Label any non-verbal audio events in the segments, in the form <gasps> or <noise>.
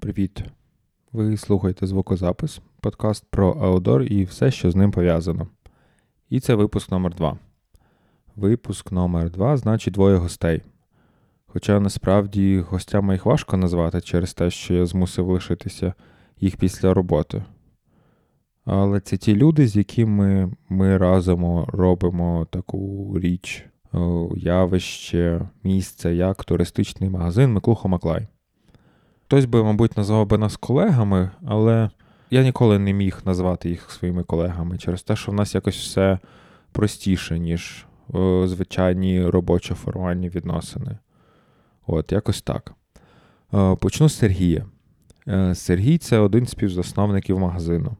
Привіт! Ви слухаєте звукозапис, подкаст про аудор і все, що з ним пов'язано. І це випуск номер 2 Випуск номер 2 значить двоє гостей. Хоча насправді гостями їх важко назвати через те, що я змусив лишитися їх після роботи. Але це ті люди, з якими ми разом робимо таку річ, явище, місце, як туристичний магазин Миклухо Маклай. Хтось би, мабуть, назвав би нас колегами, але я ніколи не міг назвати їх своїми колегами через те, що в нас якось все простіше, ніж звичайні робочо формальні відносини. От, якось так. Почну з Сергія. Е, Сергій це один з співзасновників магазину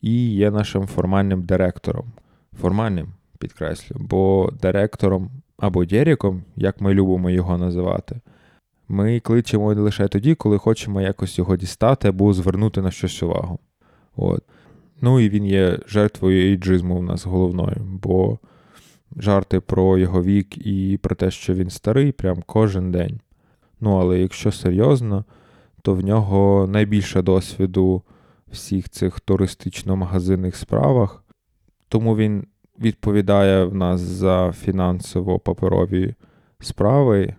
і є нашим формальним директором. Формальним, підкреслю, бо директором або Дєріком, як ми любимо його називати, ми кличемо лише тоді, коли хочемо якось його дістати або звернути на щось увагу. От. Ну і він є жертвою ейджизму в нас головною, бо жарти про його вік і про те, що він старий, прям кожен день. Ну, але якщо серйозно, то в нього найбільше досвіду всіх цих туристично-магазинних справах, тому він відповідає в нас за фінансово-паперові справи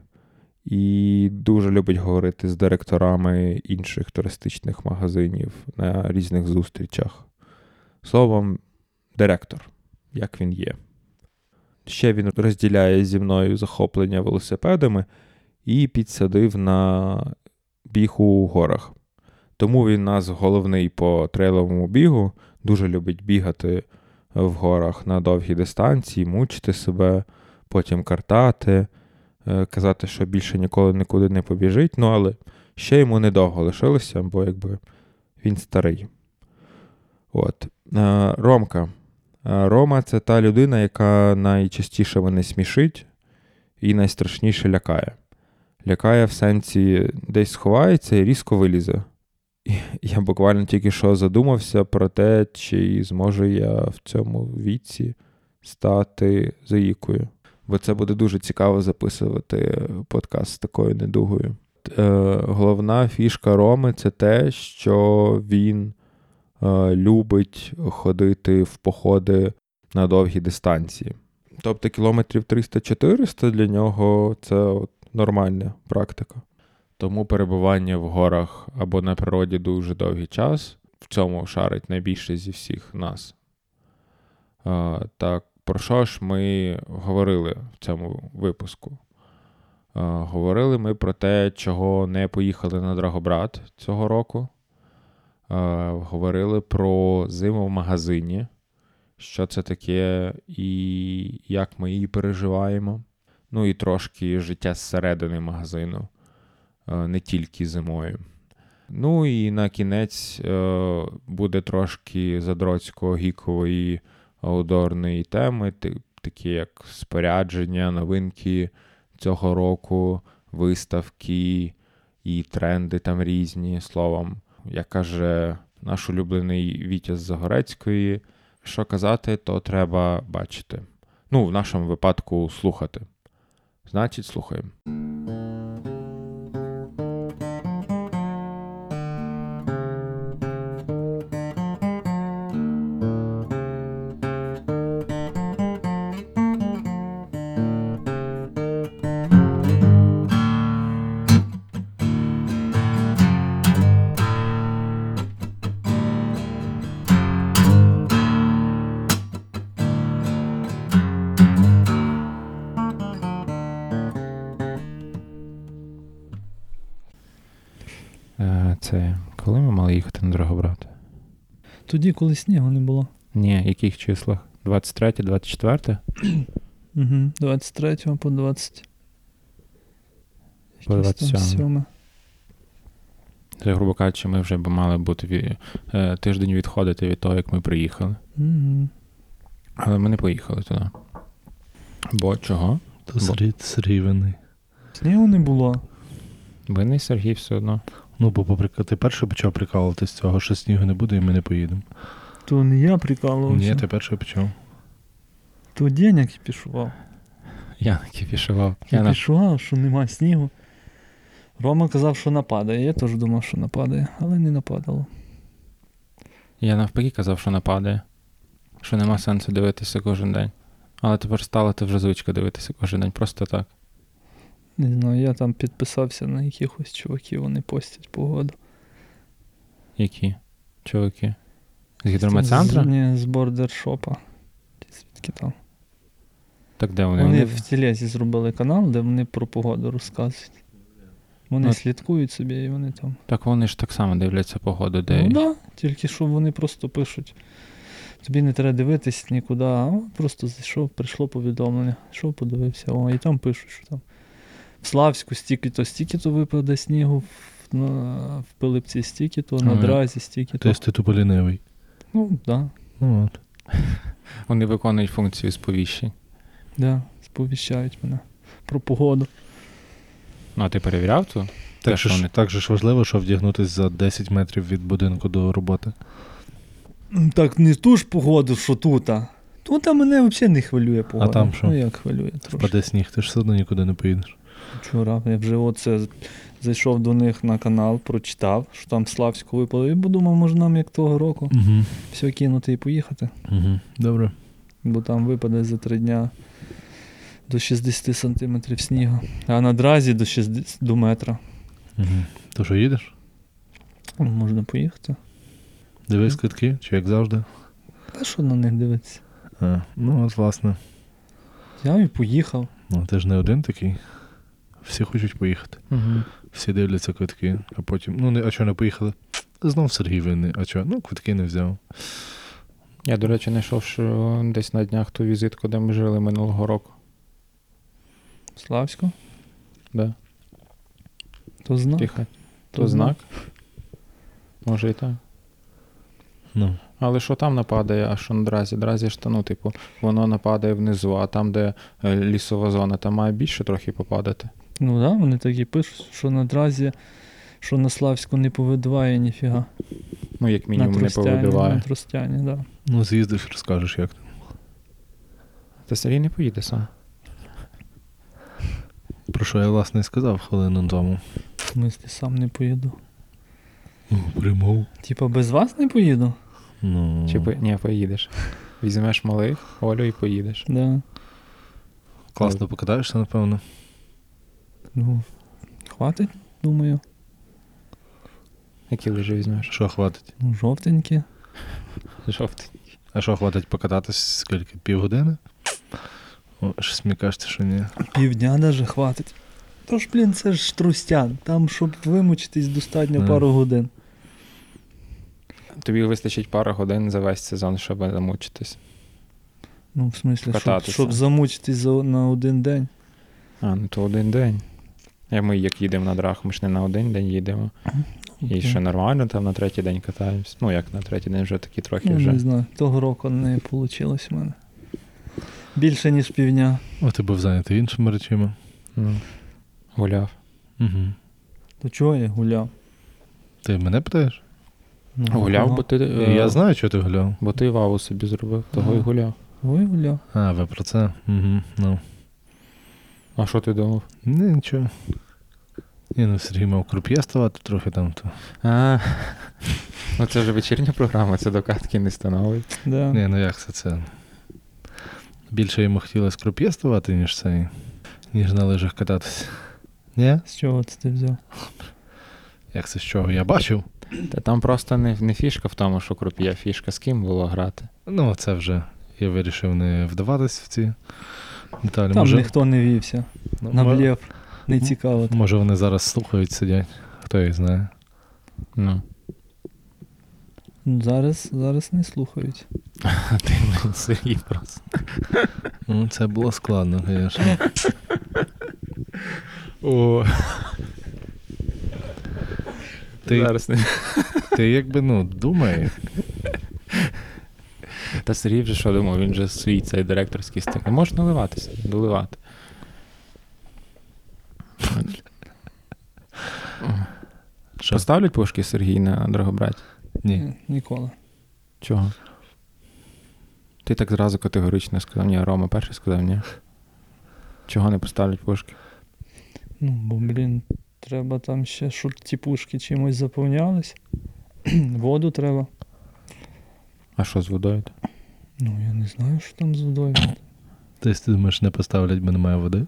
і дуже любить говорити з директорами інших туристичних магазинів на різних зустрічах. Словом, директор, як він є. Ще він розділяє зі мною захоплення велосипедами і підсадив на біг у горах. Тому він нас головний по трейловому бігу, дуже любить бігати в горах на довгі дистанції, мучити себе, потім картати, казати, що більше ніколи нікуди не побіжить. Ну, але ще йому недовго лишилося, бо якби він старий. От. Е, Ромка. Е, Рома це та людина, яка найчастіше мене смішить і найстрашніше лякає. Лякає в сенсі десь сховається і різко вилізе. Я буквально тільки що задумався про те, чи зможу я в цьому віці стати заїкою. Бо це буде дуже цікаво записувати подкаст з такою недугою. Е, Головна фішка Роми це те, що він е, любить ходити в походи на довгі дистанції. Тобто кілометрів 300-400 для нього це от нормальна практика. Тому перебування в горах або на природі дуже довгий час в цьому шарить найбільше зі всіх нас. Так, про що ж ми говорили в цьому випуску? Говорили ми про те, чого не поїхали на Драгобрат цього року. Говорили про зиму в магазині, що це таке і як ми її переживаємо. Ну і трошки життя зсередини магазину. Не тільки зимою. Ну і на кінець е, буде трошки задроцького гікової аудорної теми, такі як спорядження, новинки цього року, виставки і тренди там різні. Словом, як каже наш улюблений Вітя з Загорецької, що казати, то треба бачити. Ну, в нашому випадку слухати. Значить, слухаємо. Тоді, коли снігу не було. Ні, яких числах? 23, 24? Угу, 23 по 20. По 27. Це, грубо кажучи, ми вже б мали бути е, тиждень відходити від того, як ми приїхали. Угу. Але ми не поїхали туди. Бо чого? То Сергій, Сергій винний. Снігу не було. Винний Сергій все одно. Ну, бо попри... ти перший почав прикалуватись з цього, що снігу не буде, і ми не поїдемо. То не я прикалувався. Ні, ти перший почав. То день кіпішував. Я не кіпішував. Кіпішував, що нема снігу. Рома казав, що нападає. Я теж думав, що нападає, але не нападало. Я навпаки казав, що нападає. Що нема сенсу дивитися кожен день. Але тепер стала ти вже звичка дивитися кожен день, просто так. Не знаю, я там підписався на якихось чуваків, вони постять погоду. Які? Чуваки? З гідрометцентру? З, ні, з бордершопа. Звідки там? Так де вони? Вони в Телезі зробили канал, де вони про погоду розказують. Вони Ну, слідкують собі і вони там. Так вони ж так само дивляться погоду, де. Ну да, тільки що вони просто пишуть. Тобі не треба дивитись нікуди, а просто зайшов, прийшло повідомлення, йшов, подивився, о, і там пишуть, що там Славську стільки-то, стільки-то випаде снігу, в, на, в Пилипці стільки-то, на Ага. дразі стільки-то. Тобто ти тупо лінивий. Ну, так, да, Ну от. Вони виконують функцію сповіщень. да, сповіщають мене про погоду. Ну, а ти перевіряв ту? Так, Те, що що ж, вони- так же ж важливо, що вдягнутися за 10 метрів від будинку до роботи. Так не ту ж погоду, що тут. а. Тут а мене взагалі не хвилює погода. А там що? Ну як хвилює трошки. Впаде сніг, ти ж все одно нікуди не поїдеш. Вчора я вже оце зайшов до них на канал, прочитав, що там Славську випало, і подумав, може нам як того року Угу. все кинути і поїхати. Угу. Добре. Бо там випаде за три дня до 60 сантиметрів снігу, а на дразі до 60, до метра. Угу. То що їдеш? Можна поїхати. Дивись квитки, чи як завжди? А що на них дивитися? А, ну от власне. Я і поїхав. Ну, ти ж не один такий. Всі хочуть поїхати. Угу. Всі дивляться квитки, а потім. Ну, не, а чого не поїхали? Знов Сергій винний. А чого? Ну, квитки не взяв. Я, до речі, знайшов, що десь на днях ту візитку, де ми жили минулого року. Славську, Да. то знав. Тихо. То То знак. Може і так. Ну. Але що там нападає, а що на дразі? Дразі ж, та, ну, типу, воно нападає внизу, а там, де е, лісова зона, там має більше трохи попадати. Ну так, да, вони так і пишуть, що на дразі, що на Славську не повидває ніфіга. Ну, як мінімум, на не Тростяні, на. Тростяні, да. Ну, з'їздиш, розкажеш, як там. Та Сергій не поїде сам. Про що я, власне, і сказав хвилину тому. В смислі, сам не поїду. Примов. Типа без вас не поїду? Ну, Чи по... Ні, поїдеш. Візьмеш малих, Олю і поїдеш. Да. класно покатаєшся, напевно. Ну, хватить, думаю. Які лижі візьмеш? Що хватить? Ну, жовтенькі. Жовтий. А що хватить покататись скільки? Півгодини? О, щось мені кажеться, що ні. Півдня даже хватить. Тож, блін, це ж трустян. Там, щоб вимучитись, достатньо Да. пару годин. Тобі вистачить пара годин за весь сезон, щоб замучитись. Ну, в смислі, щоб, щоб замучитись за, на один день. А, ну то один день. А ми як їдемо на драх, ми ж не на один день їдемо. І ще нормально там на третій день катаємось. Ну як на третій день вже такі трохи Ну, вже. не знаю, того року не вийшло в мене. Більше, ніж півдня. О, ти був зайнятий іншими речами. Ну, гуляв. Угу. То чого я гуляв? Ти мене питаєш? Ну, Гуляв, бо ти. е, Я знаю, що ти гуляв. Бо ти ваву собі зробив, того і Ага. гуляв. Ой, гуляв. А, ви про це? Угу. Ну. А що ти думав? Ні, нічого. Ні, ну Сергій мав круп'є ставати трохи там. То. А, ну це вже вечірня програма, це до катки не становить. Да. Ні, ну як це це? Більше йому хотілося круп'є ставати, ніж цей, ніж на лижах кататися. Ні? З чого це ти взяв? Як це з чого? Я бачив. Та там просто не, не фішка в тому, що круп'є, фішка з ким було грати. Ну, це вже я вирішив не вдаватись в ці деталі. Там може, ніхто не вівся. ну, На блєв. Не цікаво. може вони зараз слухають, сидять. Хто їх знає. Ну. Ну, Зараз, зараз не слухають. <laughs> Ти блин, Сергій просто. Ну, це було складно, звісно. О, Ти, Зараз не. ти якби ну, думай. Та Сергій вже що думав, він же свій цей директорський стиль. Не можеш наливатися, доливати. Що? Поставлять пушки Сергій на Драгобраті? Ні. Ніколи. Чого? Ти так зразу категорично сказав, ні, Рома перший сказав, ні. Чого не поставлять пушки? Ну, бо, блін, Треба там ще, щоб ті пушки чимось заповнялись. <clears throat> Воду треба. А що з водою? Ну, я не знаю, що там з водою. Тобто ти думаєш, не поставлять, бо немає води?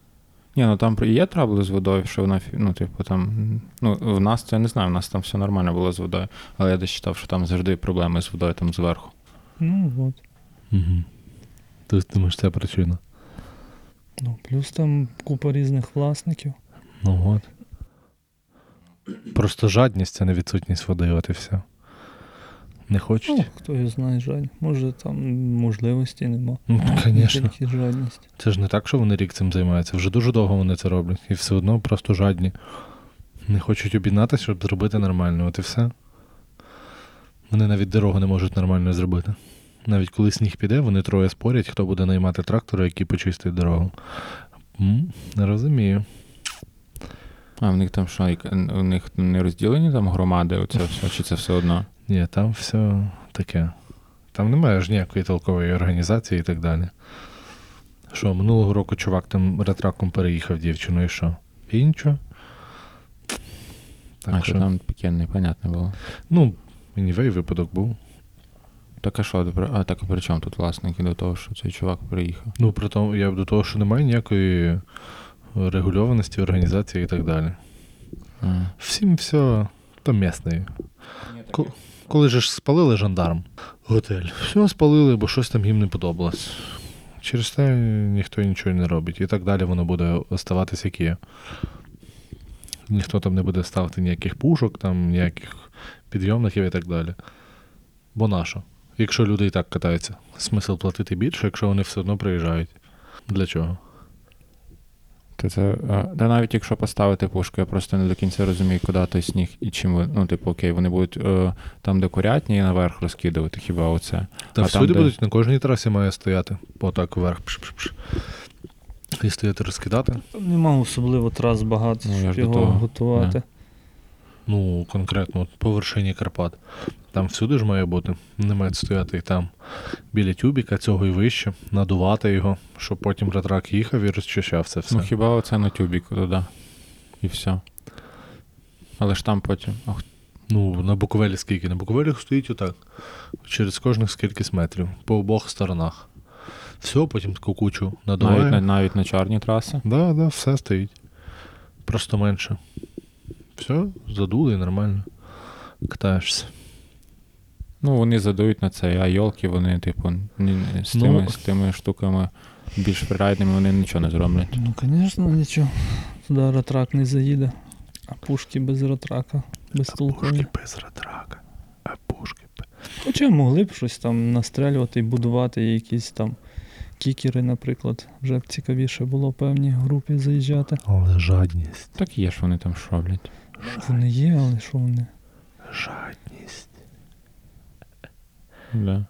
Ні, ну там є трабли з водою, що вона, фі- ну, типу, там. Ну, в нас це я не знаю, в нас там все нормально було з водою. Але я десь читав, що там завжди проблеми з водою там зверху. Ну, от. Угу. Тобто думаєш, це причина. Ну, плюс там купа різних власників. Ну от. Просто жадність, а не відсутність води, от і все. Не хочуть? Ну, хто його знає, жаль. Може там можливості нема. Ну, звісно. Жадність. Це ж не так, що вони рік цим займаються. Вже дуже довго вони це роблять. І все одно просто жадні. Не хочуть об'єднатися, щоб зробити нормально. От і все. Вони навіть дорогу не можуть нормально зробити. Навіть коли сніг піде, вони троє спорять, хто буде наймати трактора, який почистить дорогу. М, Не розумію. А в них там що, у них не розділені там громади, оце все, чи це все одно? Ні, там все таке. Там немає ж ніякої толкової організації і так далі. Що, минулого року чувак там ретраком переїхав дівчину, і що? І нічого. Так а що там таке непонятне було. Ну, anyway, випадок був. Так а що, добре? а так а при чому тут власники до того, що цей чувак приїхав? Ну, при тому, я до того, що немає ніякої регульованості, організації і так далі. А. Всім все то місне. Ко- Коли же ж спалили жандарм готель, все спалили, бо щось там їм не подобалось. Через те ніхто нічого не робить. І так далі воно буде оставатися як є. Ніхто там не буде ставити ніяких пушок, там, ніяких підйомників і так далі. Бо нащо? Якщо люди і так катаються, смисл платити більше, якщо вони все одно приїжджають. Для чого? Та це, та навіть якщо поставити пушку, я просто не до кінця розумію, куди той сніг і чим ви. Ну, типу, окей, вони будуть е, там, де курятні, і наверх розкидувати, хіба оце. Та А всюди там, де- будуть, на кожній трасі має стояти. Отак вверх. Пш-пш-пш. І стояти розкидати. Нема особливо трас багато, Ну, щоб його того, готувати. Ну, конкретно, от по вершині Карпат. Там всюди ж має бути. Не мають стояти і там. Біля тюбіка цього і вище, надувати його, щоб потім ретрак їхав і розчищав це все. Ну хіба оце на тюбіку туди. І все. Але ж там потім. Ох, Ну, на Буковелі скільки? На Буковелі стоїть отак. Через кожних скількись метрів, по обох сторонах. Все, потім таку кучу надуває. навіть, на, навіть на чорні траси. Да, да, все стоїть. Просто менше. Все, задули, нормально. Катаєшся. Ну, вони задають на це, а йолки, вони, типу, з, Ну. тими, з тими штуками більш прирайдними вони нічого не зроблять. Ну, звісно, нічого. Туди ретрак не заїде. А пушки без ретрака, без толкові. без ретрака. А пушки без. Хоча могли б щось там настрелювати і будувати якісь там кікери, наприклад. Вже б цікавіше було певній групі заїжджати. Але жадність. Так є ж вони там що роблять. Вони є, але що вони? Жадність. Да.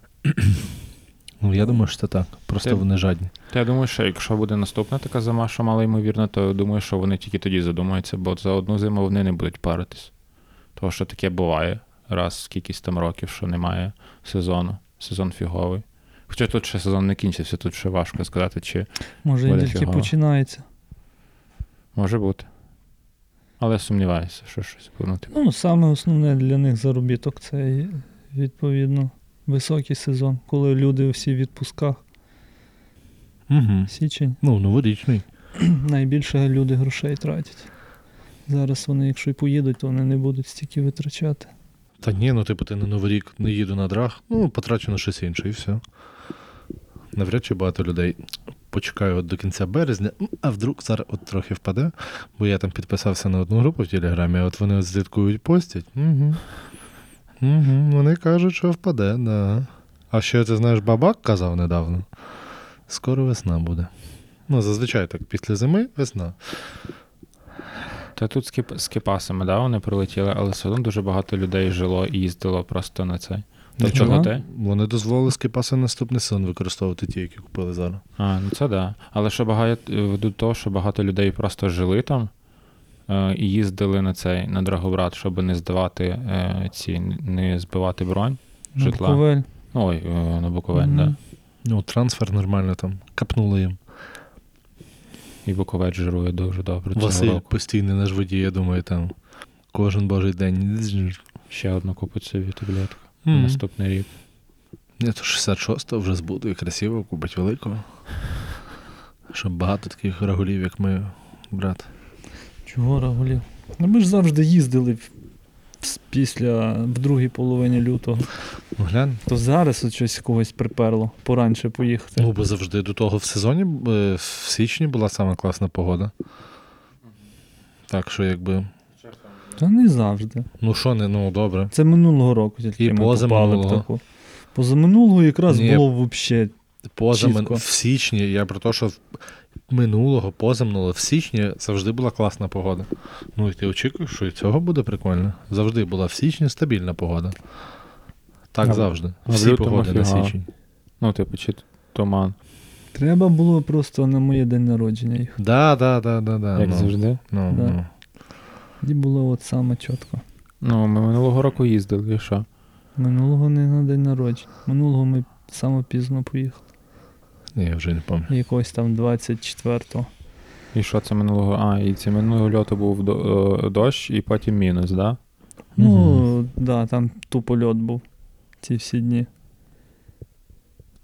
Ну, я думаю, що це так. Просто Ти- вони жадні. Та я думаю, що якщо буде наступна така зима, що мало ймовірно, то я думаю, що вони тільки тоді задумаються, бо за одну зиму вони не будуть паритись. Тому що таке буває раз в кількість там років, що немає сезону. Сезон фіговий. Хоча тут ще сезон не кінчився, тут ще важко сказати, чи Може, він тільки починається. може бути. Але сумніваюся, що щось буде. Ну, саме основне для них заробіток це відповідно високий сезон, коли люди всі в відпусках. Угу. Січень. Ну, новорічний. <clears throat> Найбільше люди грошей тратять. Зараз вони, якщо й поїдуть, то вони не будуть стільки витрачати. Та ні, ну типу, ти на Новий рік не їду на драг, ну, потрачу на щось інше, і все. Навряд чи багато людей почекаю до кінця березня, а вдруг зараз от трохи впаде, бо я там підписався на одну групу в Телеграмі, а от вони от слідкують, постять. Угу. Угу. Вони кажуть, що впаде, да. А ще ти знаєш, бабак казав недавно. Скоро весна буде. Ну, зазвичай так, після зими весна. Та тут з кіпасами, да, вони прилетіли, але все одно дуже багато людей жило і їздило просто на цей. Тобто чого? Вони дозволили скипаси наступний сезон використовувати ті, які купили зараз. А, ну це да. Але що багато ведуть того, що багато людей просто жили там е, і їздили на цей на Драгобрат, щоб не здавати е, ці, не збивати бронь. На Житла. Буковель. Ой, е, на Буковель, Мгм. да. Ну, трансфер нормально там капнули їм. І Буковець жирує дуже добре. цього Василь року. постійний наш водій, я думаю, там кожен божий день. Ще одну купить собі таблетку. На Мгм. Наступний рік. Ні, то 66-го вже збуду і красиво, купить великого. Щоб багато таких рагулів, як ми, брат. Чого рагулів? Ну ми ж завжди їздили в- після в другій половині лютого. Ну глянь. То зараз от щось когось приперло, поранше поїхати. Ну, бо завжди до того в сезоні, е, в січні була сама класна погода. Так що, якби. Та не завжди. Ну що не, ну добре. Це минулого року тільки І ми попали в позаминулого. таку. Позаминулого якраз Ні. було взагалі. Поза мен- в січні, я про те, що минулого, позаминулого, в січні завжди була класна погода. Ну і ти очікуєш, що і цього буде прикольно. Завжди була в січні стабільна погода. Так А завжди. а Всі погоди на січень. Ну, типу, чи туман. Треба було просто на моє день народження їхати. Да, да, да, да, да. Як ну, завжди. Ну, Да. ну. Тоді було от саме чітко. Ну, ми минулого року їздили, і що? Минулого не на день народження. Минулого ми саме пізно поїхали. Ні, я вже не пам'ятаю. Якогось там 24-го. І що це минулого? А, і це минулого льоту був до- е, дощ, і потім мінус, да? Ну, так, да, там тупо льот був ці всі дні.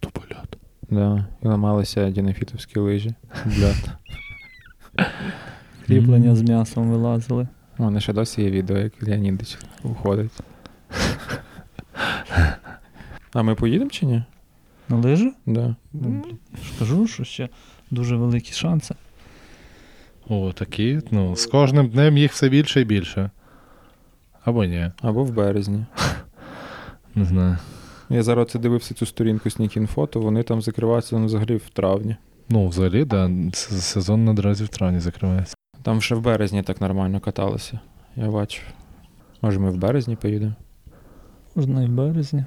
Туполят. Да. І ламалися дінафітовські лижі. Кріплення з м'ясом вилазили. У мене ще досі є відео, як Леонідич виходить. А ми поїдемо чи ні? На лижі? Да. Ну, Скажу, що ще дуже великі шанси. О, такі. Ну, з кожним днем їх все більше і більше. Або ні, Або в березні. не знаю. Я зараз це дивився цю сторінку Sneak то вони там закриваються ну, взагалі в травні. Ну, взагалі, да, сезон наразі в травні закривається. Там ще в березні так нормально каталися. Я бачу. Може, ми в березні поїдемо. Можна і в березні.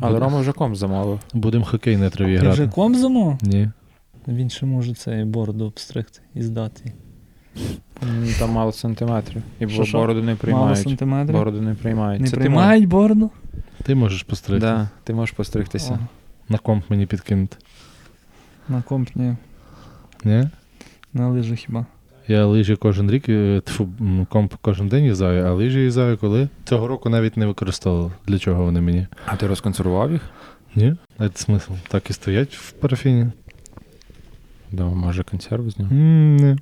Але Буде- Рома вже ком замовив. Будемо хокей на траві Ти вже грати. комзимо? Ні. Він ще може цей бороду обстригти і здати. М, Там мало сантиметрів. І бо що? бороду не Мало приймають. сантиметрів. Бороду не приймають. Не Це ти приймають бороду? Ти можеш постригти. Да, ти можеш постригтися. О, На комп мені підкинути. на комп ні. Ні? На лижі хіба. Я лижі кожен рік, е, тьфу, комп кожен день їздаю, а лижі їздаю коли? Цього року навіть не використовував. Для чого вони мені? А ти розконсервував їх? Ні? Це смисл. Так і стоять в парафіні. Да, може консерву зняв. М, Ні.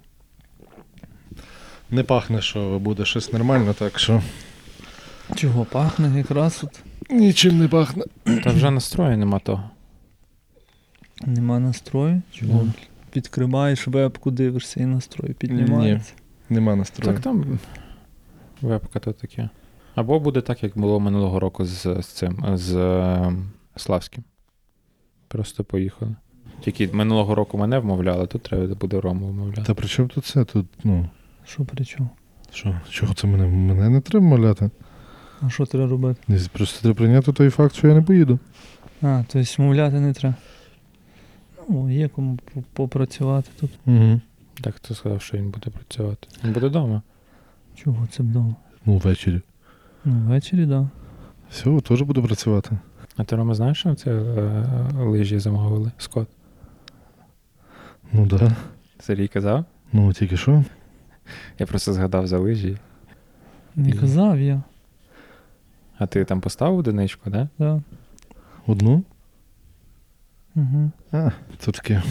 Не пахне, що буде щось нормально, так що. Чого пахне якраз от. Нічим не пахне. Та вже настрою нема того. Нема настрою. Чого? Да. Підкриваєш вебку, дивишся і настрой піднімається. Нема настрою. Так там вебка то таке. Або буде так, як було минулого року з, з цим, з е, Славським. Просто поїхали. Тільки минулого року мене вмовляли, тут треба буде Рому вмовляти. Та при чому тут це? Тут, ну, Що при чому? що, чого це мене? Мене не треба моляти. А що треба робити? Просто треба прийняти той факт, що я не поїду. А, тобто мовляти не треба. Ну, є кому попрацювати тут. Угу. Так хто сказав, що він буде працювати. Він буде вдома. Чого це вдома? Ну, ввечері. Ну, ввечері, так. Да. Все, теж буду працювати. А ти Рома знаєш, що це е, лижі замовили? Скот. Ну да. Сергій казав? Ну, тільки що? Я просто згадав за лижі. Не казав я. А ти там поставив одиничку, да? Да. Одну? Угу. А, це таке.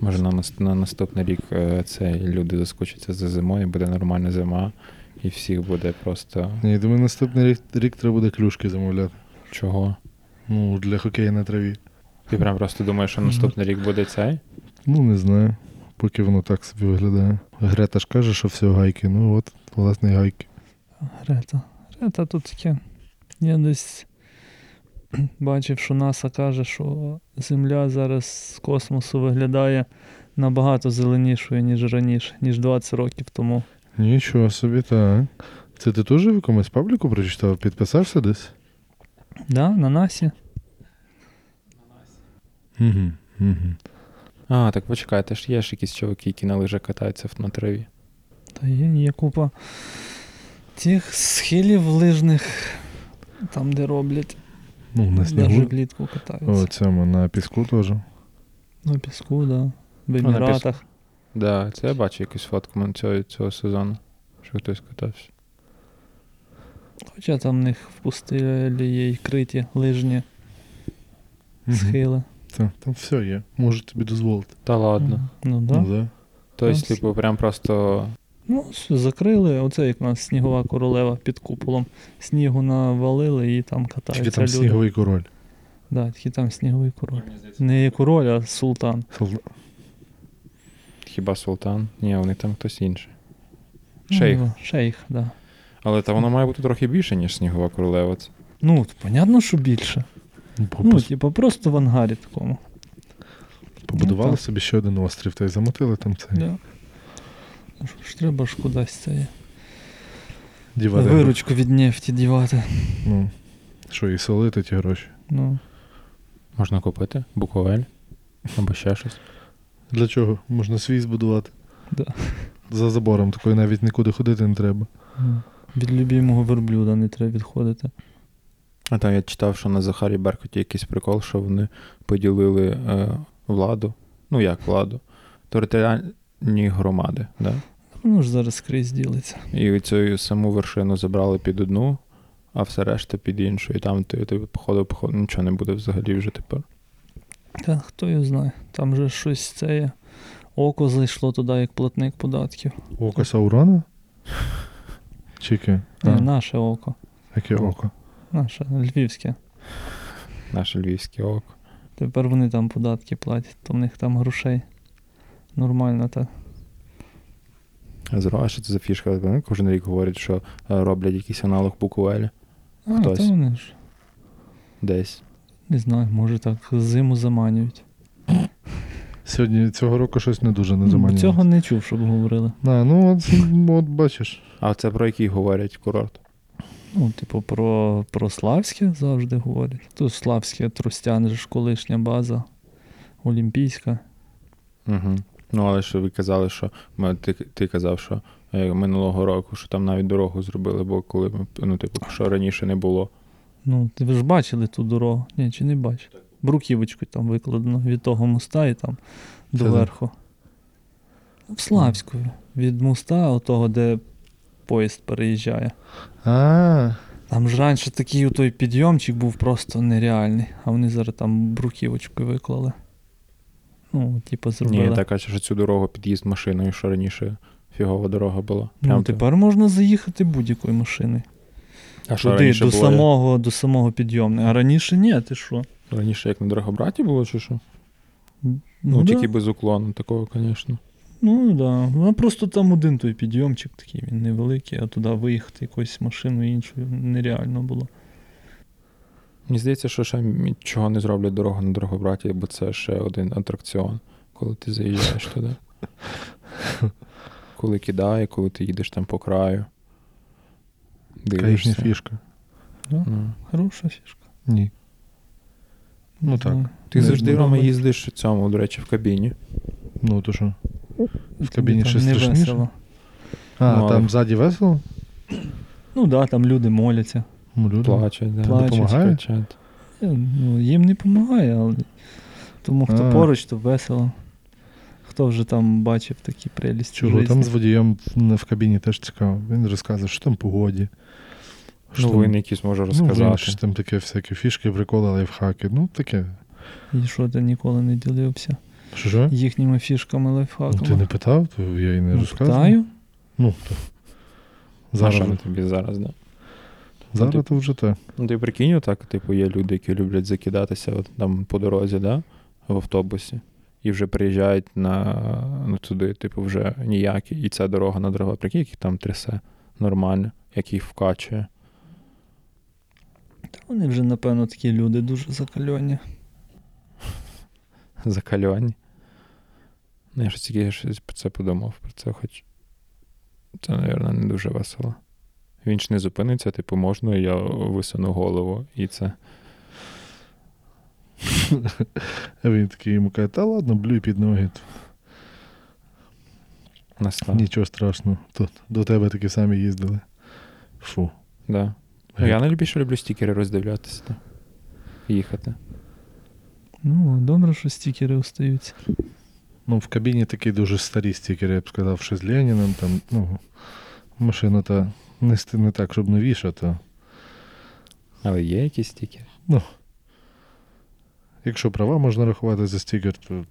Може на, на наступний рік е, це люди заскучаться за зимою, буде нормальна зима, і всіх буде просто Ні, думаю, наступний рік, рік треба буде клюшки замовляти. чого. Ну, для хокею на траві. Ти прям просто думаєш, що наступний рік буде цей? Ну, не знаю. Поки воно так собі виглядає. Грета ж каже, що все гайки. Ну от, власне, гайки. Грета. Грета тут таке. Я десь <clears throat> бачив, що НАСА каже, що Земля зараз з космосу виглядає набагато зеленішою, ніж раніше, ніж 20 років тому. Нічого собі, так. Це ти теж в якомусь пабліку прочитав? Підписався десь? Да, на НАСі. Угу. Угу. А, так почекайте, ж є ж якісь чуваки, які на лижах катаються на траві. Та є, є купа тих схилів лижних, там, де роблять. Ну, на снігу. влітку О, катаються. цьому, на піску теж. На піску, да. В на Еміратах. Да, це я бачу якусь фотку цього, цього сезону, що хтось катався. Хоча там в них в пустелі є й криті лижні схили. Та, там все є. Можу тобі дозволити. Та ладно. Ну, да. Ну, да. Тобто, типу, прям просто. Ну, все, закрили. Оце як у нас снігова королева під куполом. Снігу навалили і там Тільки там люди. сніговий король. Да, тільки там сніговий король. Не король, а султан. Хіба султан? Ні, вони там хтось інший. Шейх. Ну, шейх, да. Але та воно має бути трохи більше, ніж снігова королева. Це- Ну, понятно, що більше. Ну, по- Ну, типу, просто в ангарі такому. Побудували ну, собі ще один острів та й замотили там цей. Да. Ну, Що ж треба ж кудись це Дівати. виручку від нефті дівати. Ну, що, і солити ті гроші. Ну, Можна купити буковель або ще щось. Для чого? Можна свій збудувати. Да. За забором, такої навіть нікуди ходити не треба. ну, від любимого верблюда не треба відходити. А там я читав, що на Захарі Беркуті якийсь прикол, що вони поділили е, владу. Ну як владу? Територіальні громади, да? Воно ж зараз скрізь ділиться. І цю саму вершину забрали під одну, а все решта під іншу. І там ти, ти походу, походу, нічого не буде взагалі вже тепер. Та хто його знає. Там же щось це є. Око зайшло туди як платник податків. Око Саурона? Чіки. Ні, наше око. яке око? Наше львівське. Наше львівське око. Тепер вони там податки платять, то в них там грошей. Нормально так. А зро- а що це за фішка? Вони Кожен рік говорять, що е, роблять якийсь аналог Буковелі А, Хтось. та вони ж. десь. Не знаю, може так зиму заманюють. Сьогодні цього року щось не дуже не заманює. Цього не чув, щоб говорили. А, ну от, от бачиш. А це про який говорять курорт? Ну, типу, про, про Славське завжди говорять. Тут Славське, Тростян же ж колишня база, Олімпійська. Угу. Ну, але що ви казали, що ми, ти, ти казав, що е, минулого року, що там навіть дорогу зробили, бо коли ми, ну, типу, що раніше не було. Ну, ти ви ж бачили ту дорогу? Ні, чи не бачили? Бруківочку там викладено від того моста і там до Це де? В Славську. Від моста, отого, де поїзд переїжджає. А, Там ж раніше такий той підйомчик був просто нереальний, а вони зараз там бруківочкою виклали. Ну, типу, зробили. Ні, так каже, що цю дорогу під'їзд машиною, що раніше фігова дорога була. ну, Прям ти- тепер можна заїхати будь-якою машиною. а що Туди, раніше до було? самого, до самого підйомного. А раніше ні, ти що? Раніше як на дорогобраті було, чи що? Ну, Ну, да. тільки без уклону такого, звісно. Ну, да. Ну, просто там один той підйомчик такий, він невеликий, а туди виїхати якоюсь машиною іншою нереально було. Мені здається, що ще нічого не зроблять дорогу на дорогобраті, бо це ще один атракціон, коли ти заїжджаєш туди. Коли кидає, коли ти їдеш там по краю. Дивишся. фішка. Ну. Хороша фішка. Ні. Ну так. знаю. Ти Не завжди. Рома їздиш в цьому, до речі, в кабіні. Ну то що? В кабіні не страшніше? А, Ну, але- там ззаді весело? Ну так, да, там люди моляться. Ну, люди. Плачуть, да. Плачуть. Допомагають? кричать. Е, Ну, їм не допомагає, але тому хто А. поруч, то весело. Хто вже там бачив такі прелісті. Чого житті. там з водієм в в кабіні теж цікаво. Він розказує, що там погоді. що Ну, там- він якийсь може Ну, розказати. він щось там таке всякі фішки, приколи, лайфхаки. Ну, таке. І що ти ніколи не ділився Що їхніми фішками, Ну, ти не питав, то я і не Ну, розказував. питаю. Ну, то. Зараз Зараз, на тобі зараз, да. Зараз Ну, то вже те. Ну, ти прикинь, так, типу, є люди, які люблять закидатися от, там по дорозі, да, в автобусі, і вже приїжджають на, ну, туди, типу, вже ніякі. І ця дорога на дорога, прикинь, яких там трясе нормально, як їх вкачує. Та вони вже, напевно, такі люди дуже закальоні. <laughs> Закальоні. Ну, я ж тільки щось про це подумав, про це хоч. Це, мабуть, не дуже весело. Він ж не зупиниться, типу, можна, я висуну голову, і це. <laughs> Він такий йому каже, та ладно, блюй під ноги. Настав. Нічого страшного. Тут до тебе такі самі їздили. Фу. Да. Ну, я найбільше люблю стікери роздивлятися. та Їхати. Ну, добре, що стікери остаються. Ну, в кабіні такі дуже старі стікери, я б сказав, що з Леніном, там, ну, машина та не, ст- не так, щоб новіша, то Але є якісь стікери? якщо права можна рахувати за стікер, то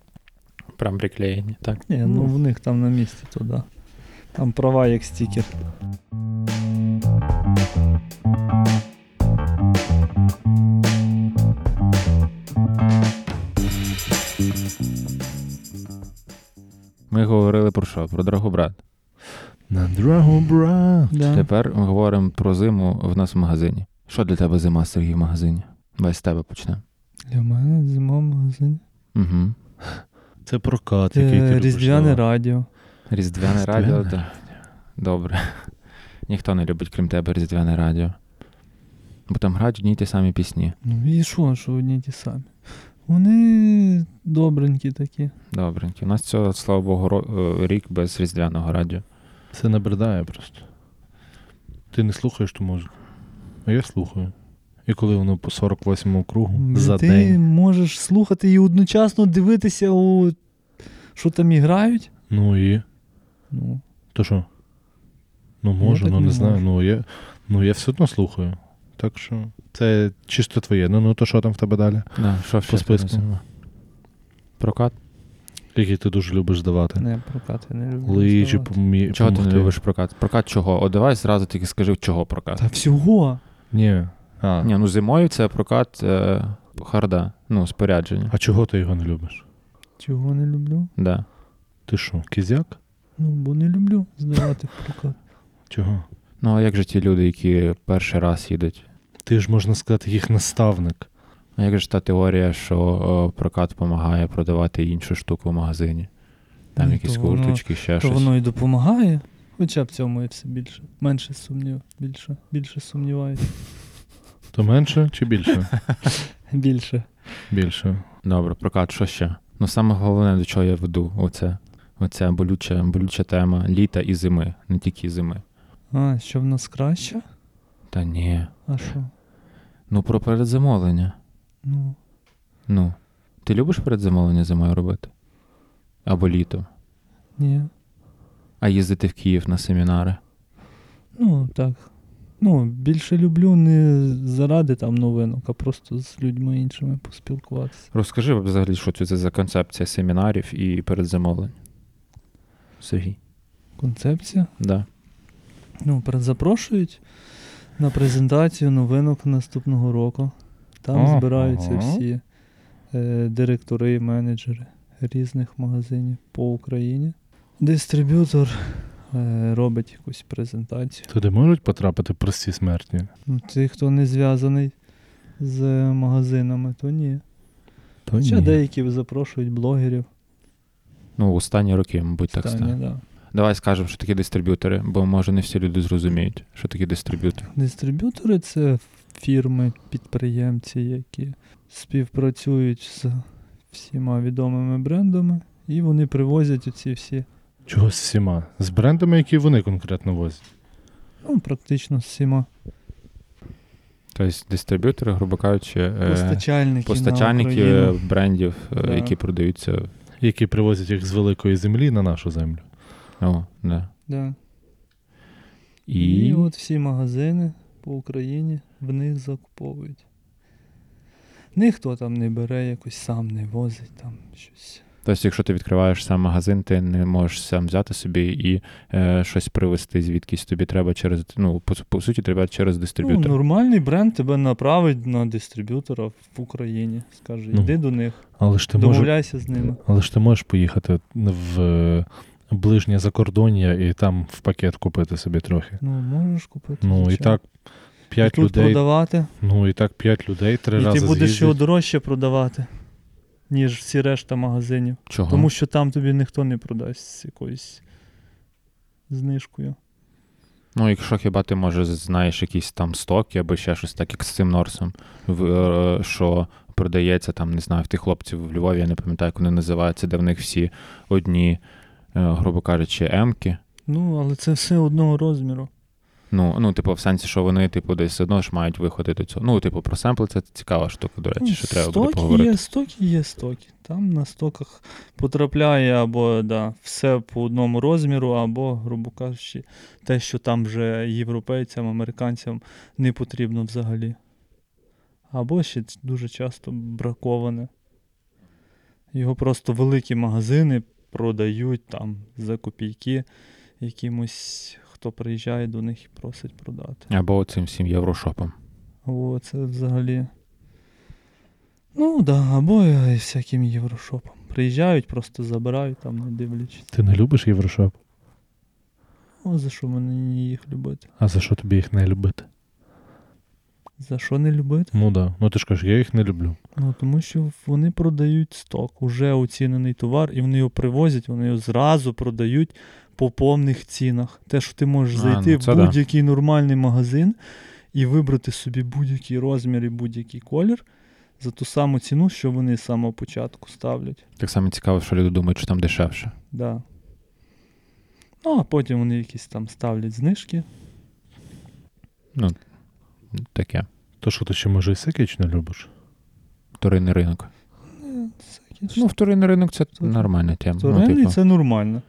Прям приклеєні, так? Ні, ну Ну. в них там на місці, то да. Там права як стікер. Ми говорили про що? Про Драгобрат. На бра. Да. Тепер ми говоримо про зиму в нас в магазині. Що для тебе зима, Сергій, в магазині? Давай з тебе почнемо. Для мене зима в магазині. Угу. Це прокат, який ти Е. Різдвяне радіо. Різдвяне Різдвяне радіо, так. Добре. <laughs> Ніхто не любить, крім тебе, різдвяне радіо. Бо там грають одні й ті самі пісні. Ну і що, що одні й ті самі? Вони добренькі такі. Добренькі. У нас цього, слава Богу, е, рік без різдвяного радіо. Це набридає просто. Ти не слухаєш ту музику. А я слухаю. І коли воно по 48 кругу за ти день. можеш слухати і одночасно дивитися, у... що там і. Ну і. Ну, То що? Ну можу, ну не, не знаю. Ну я, ну я все одно слухаю. Так що це чисто твоє. Ну, ну то що там в тебе далі? Да, що По списку. Прокат? Який ти дуже любиш здавати? не прокати не люблю. Лижі помі... Чого ти не любиш прокат? Прокат чого? О, давай зразу тільки скажи, чого прокат. Та всього. Ні. А. Ні, ну зимою це прокат е, харда, ну, спорядження. а чого ти його не любиш? Чого не люблю? Да. Ти що, кізяк? Ну, бо не люблю здавати в прокат. Чого? Ну, а як же ті люди, які перший раз їдуть? Ти ж можна сказати, їх наставник. А як же ж та теорія, що о, прокат допомагає продавати іншу штуку в магазині? Там Ну, якісь то воно- курточки, ще То щось. воно і допомагає. Хоча б цьому я все більше. Менше сумнів. Більше, більше сумніваюся. То менше чи більше? <laughs> Більше. Більше. Добре, прокат, що ще? Ну, саме головне, до чого я веду, оце, оця болюча, болюча тема літа і зими, не тільки зими. А, що в нас краще? Та ні. А що? Ну, про передзамовлення. Ну, Ну. Ти любиш передзамовлення зимою робити? Або літом? ні. А їздити в Київ на семінари? Ну, так. Ну, більше люблю не заради там новинок, а просто з людьми іншими поспілкуватися. Розкажи взагалі, що це за концепція семінарів і передзамовлень. Сергій. Концепція. Да. Ну, запрошують на презентацію новинок наступного року. Там Ага. збираються всі е, директори, менеджери різних магазинів по Україні. Дистриб'ютор е, робить якусь презентацію. Туди можуть потрапити прості смертні? Ну, ті, хто не зв'язаний з магазинами, то ні. То Хоча ні. деякі запрошують блогерів. Ну, останні роки, мабуть, так Останні, стане. да. Давай скажемо, що такі дистриб'ютори, бо може не всі люди зрозуміють, що такі дистриб'ютори. Дистриб'ютори це фірми, підприємці, які співпрацюють з всіма відомими брендами, і вони привозять оці всі, Чого з всіма? З брендами, які вони конкретно возять. ну, практично з всіма Тобто дистриб'ютори, грубо кажучи, е, постачальники. постачальники на е, брендів, е, Да. які продаються. Які привозять їх з великої землі на нашу землю. О, да. Да. І, І от всі магазини по Україні в них закуповують. Ніхто там не бере, якось сам не возить там щось. Тобто, якщо ти відкриваєш сам магазин, ти не можеш сам взяти собі і е, щось привезти звідкись. Тобі треба через, ну, по, по суті, треба через Ну, нормальний бренд тебе направить на дистриб'ютора в Україні. Скаже, Ну, йди до них, Але ж ти домовляйся з ними. але ж ти можеш поїхати в ближнє закордоння і там в пакет купити собі трохи. Ну, можеш купити. Ну і так І п'ять тут людей. продавати, Ну і так п'ять людей три і рази ти будеш з'їздять. його дорожче продавати, ніж всі решта магазинів. Чого? Тому що там тобі ніхто не продасть з якоюсь знижкою. Ну, якщо хіба ти може знаєш якісь там стоки або ще щось так, як з цим Норсом, е, що продається там, не знаю, в тих хлопців в Львові, я не пам'ятаю, як вони називаються, де в них всі одні, е, грубо кажучи, емки. Ну, але це все одного розміру. Ну, ну, типу, в сенсі, що вони, типу, десь все одно ж мають виходити до цього. Ну, типу, про семпли це цікава штука, до речі, що треба буде стоки поговорити. є, стоки є стоки. Там на стоках потрапляє або да, все по одному розміру, або, грубо кажучи, те, що там вже європейцям, американцям не потрібно взагалі. Або ще дуже часто браковане. Його просто великі магазини продають там за копійки якимось, хто приїжджає до них і просить продати. Або цим всім єврошопом. О, це взагалі. Ну, да, або е, всяким єврошопом. Приїжджають, просто забирають там, не дивлячись. Ти не любиш Єврошоп? О, за що мені їх любити? А за що тобі їх не любити? За що не любити? Ну да. Ну ти ж кажеш, я їх не люблю. Ну, тому що вони продають сток, уже оцінений товар, і вони його привозять, вони його зразу продають по повних цінах. Те, що ти можеш А, зайти ну, в будь-який нормальний магазин і вибрати собі будь-який розмір і будь-який колір за ту саму ціну, що вони з самого початку ставлять. Так само цікаво, що люди думають, що там дешевше. Да. Ну, а потім вони якісь там ставлять знижки. Ну, Таке. То що ти ще може і Сикіч не любиш? Вторинний ринок. Ну, вторинний ринок це Вторинний. нормальна тема. Ну, типу, це нормально.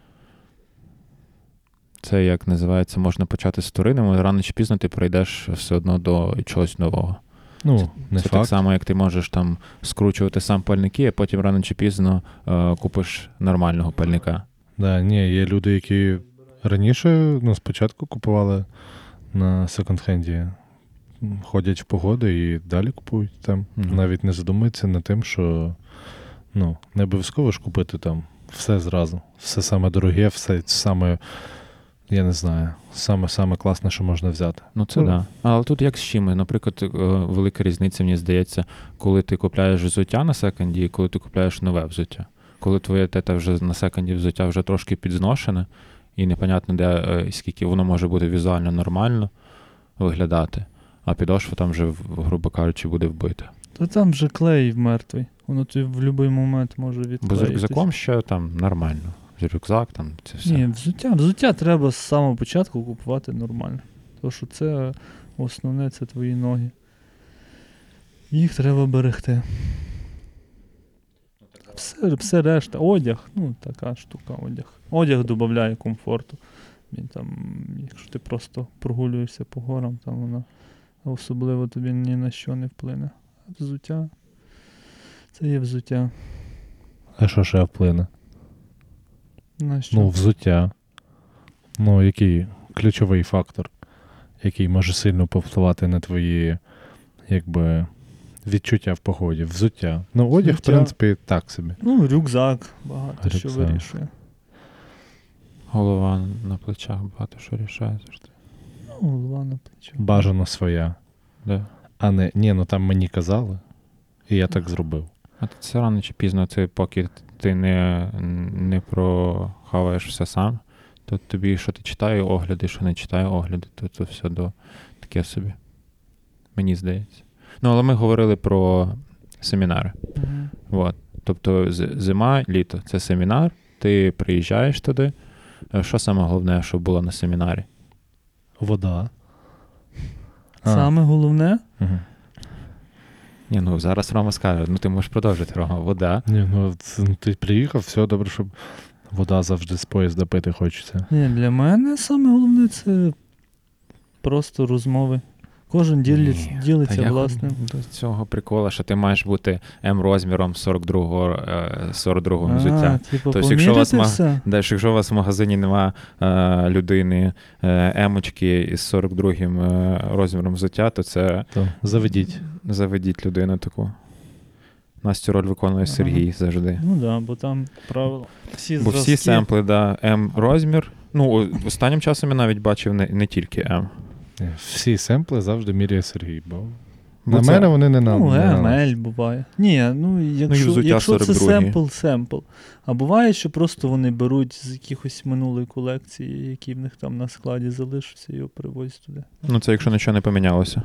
Це як називається, можна почати з вторинним, але рано чи пізно ти прийдеш все одно до чогось нового. Ну, не це так само, як ти можеш там скручувати сам пальники, а потім рано чи пізно е, купиш нормального пальника. Да, ні, є люди, які раніше ну, спочатку купували на секонд-хенді, ходять в погоди і далі купують там. Мгм. Навіть не задумуються над тим, що ну, не обов'язково ж купити там все зразу. Все саме дороге, все саме, я не знаю, саме саме класне, що можна взяти. Ну це Ну. да. Але тут як з чим? Наприклад, е, велика різниця, мені здається, коли ти купляєш взуття на секонді і коли ти купляєш нове взуття. Коли твоє тета вже на секонді взуття вже трошки підзношене, і непонятно, де е, скільки воно може бути візуально нормально виглядати, а підошва там вже, грубо кажучи, буде вбита. То там вже клей мертвий. Воно тобі в будь-який момент може Бо з рюкзаком ще там нормально. Рюкзак, там це все. Ні, взуття. Взуття треба з самого початку купувати нормально. Тому що це основне це твої ноги. Їх треба берегти. Все, все решта, одяг, ну така штука, одяг. Одяг додає комфорту. Він там, якщо ти просто прогулюєшся по горам, там вона особливо тобі ні на що не вплине. Взуття. Це є взуття. А що ще вплине? На що? Ну, взуття. Ну, який ключовий фактор, який може сильно повпливати на твої, якби, відчуття в поході. Взуття. Ну, одяг, в принципі, так собі. Ну, рюкзак багато що вирішує. Голова на плечах багато що рішає завжди. Ну, голова на плечо. Бажано своя. Да. А не, ні, ну там мені казали, і я так зробив. А це рано чи пізно, ти, поки ти не, не прохаваєш все сам, то тобі, що ти читає огляди, що не читає огляди, то це все до таке собі. Мені здається. Ну, але ми говорили про семінари. От. Тобто зима, літо це семінар, ти приїжджаєш туди. Е, Що саме головне, що було на семінарі? Вода. А. Саме головне, Угу. Ні, ну зараз Рома скаже, ну ти можеш продовжити, Рома, вода. Ні, ну ну, ти приїхав, все добре, щоб вода завжди з поїзда пити хочеться. ні, для мене саме головне це просто розмови. Кожен ділиться, Ні, ділиться Та власним. До цього прикола, що ти маєш бути М розміром 42-го, е, 42-го А, взуття. Типу, Тобто, якщо у вас все? Далі, якщо у вас в магазині нема е, людини е, емочки із 42-м е, розміром взуття, то це То заведіть. Заведіть людину таку. Настю роль виконує Ага. Сергій завжди. Ну так, да, бо там правила. Всі Бо всі семпли, да, М розмір. Ну, останнім часом я навіть бачив не, не тільки М. Всі семпли завжди міряє Сергій, бо Бо на це- мене вони не на. Ну, на- буває. Ні, ну якщо, взуття якщо це 42-гі. семпл, семпл. А буває, що просто вони беруть з якихось минулої колекції, які в них там на складі залишаться, і його привозять туди. Ну, це якщо нічого не помінялося.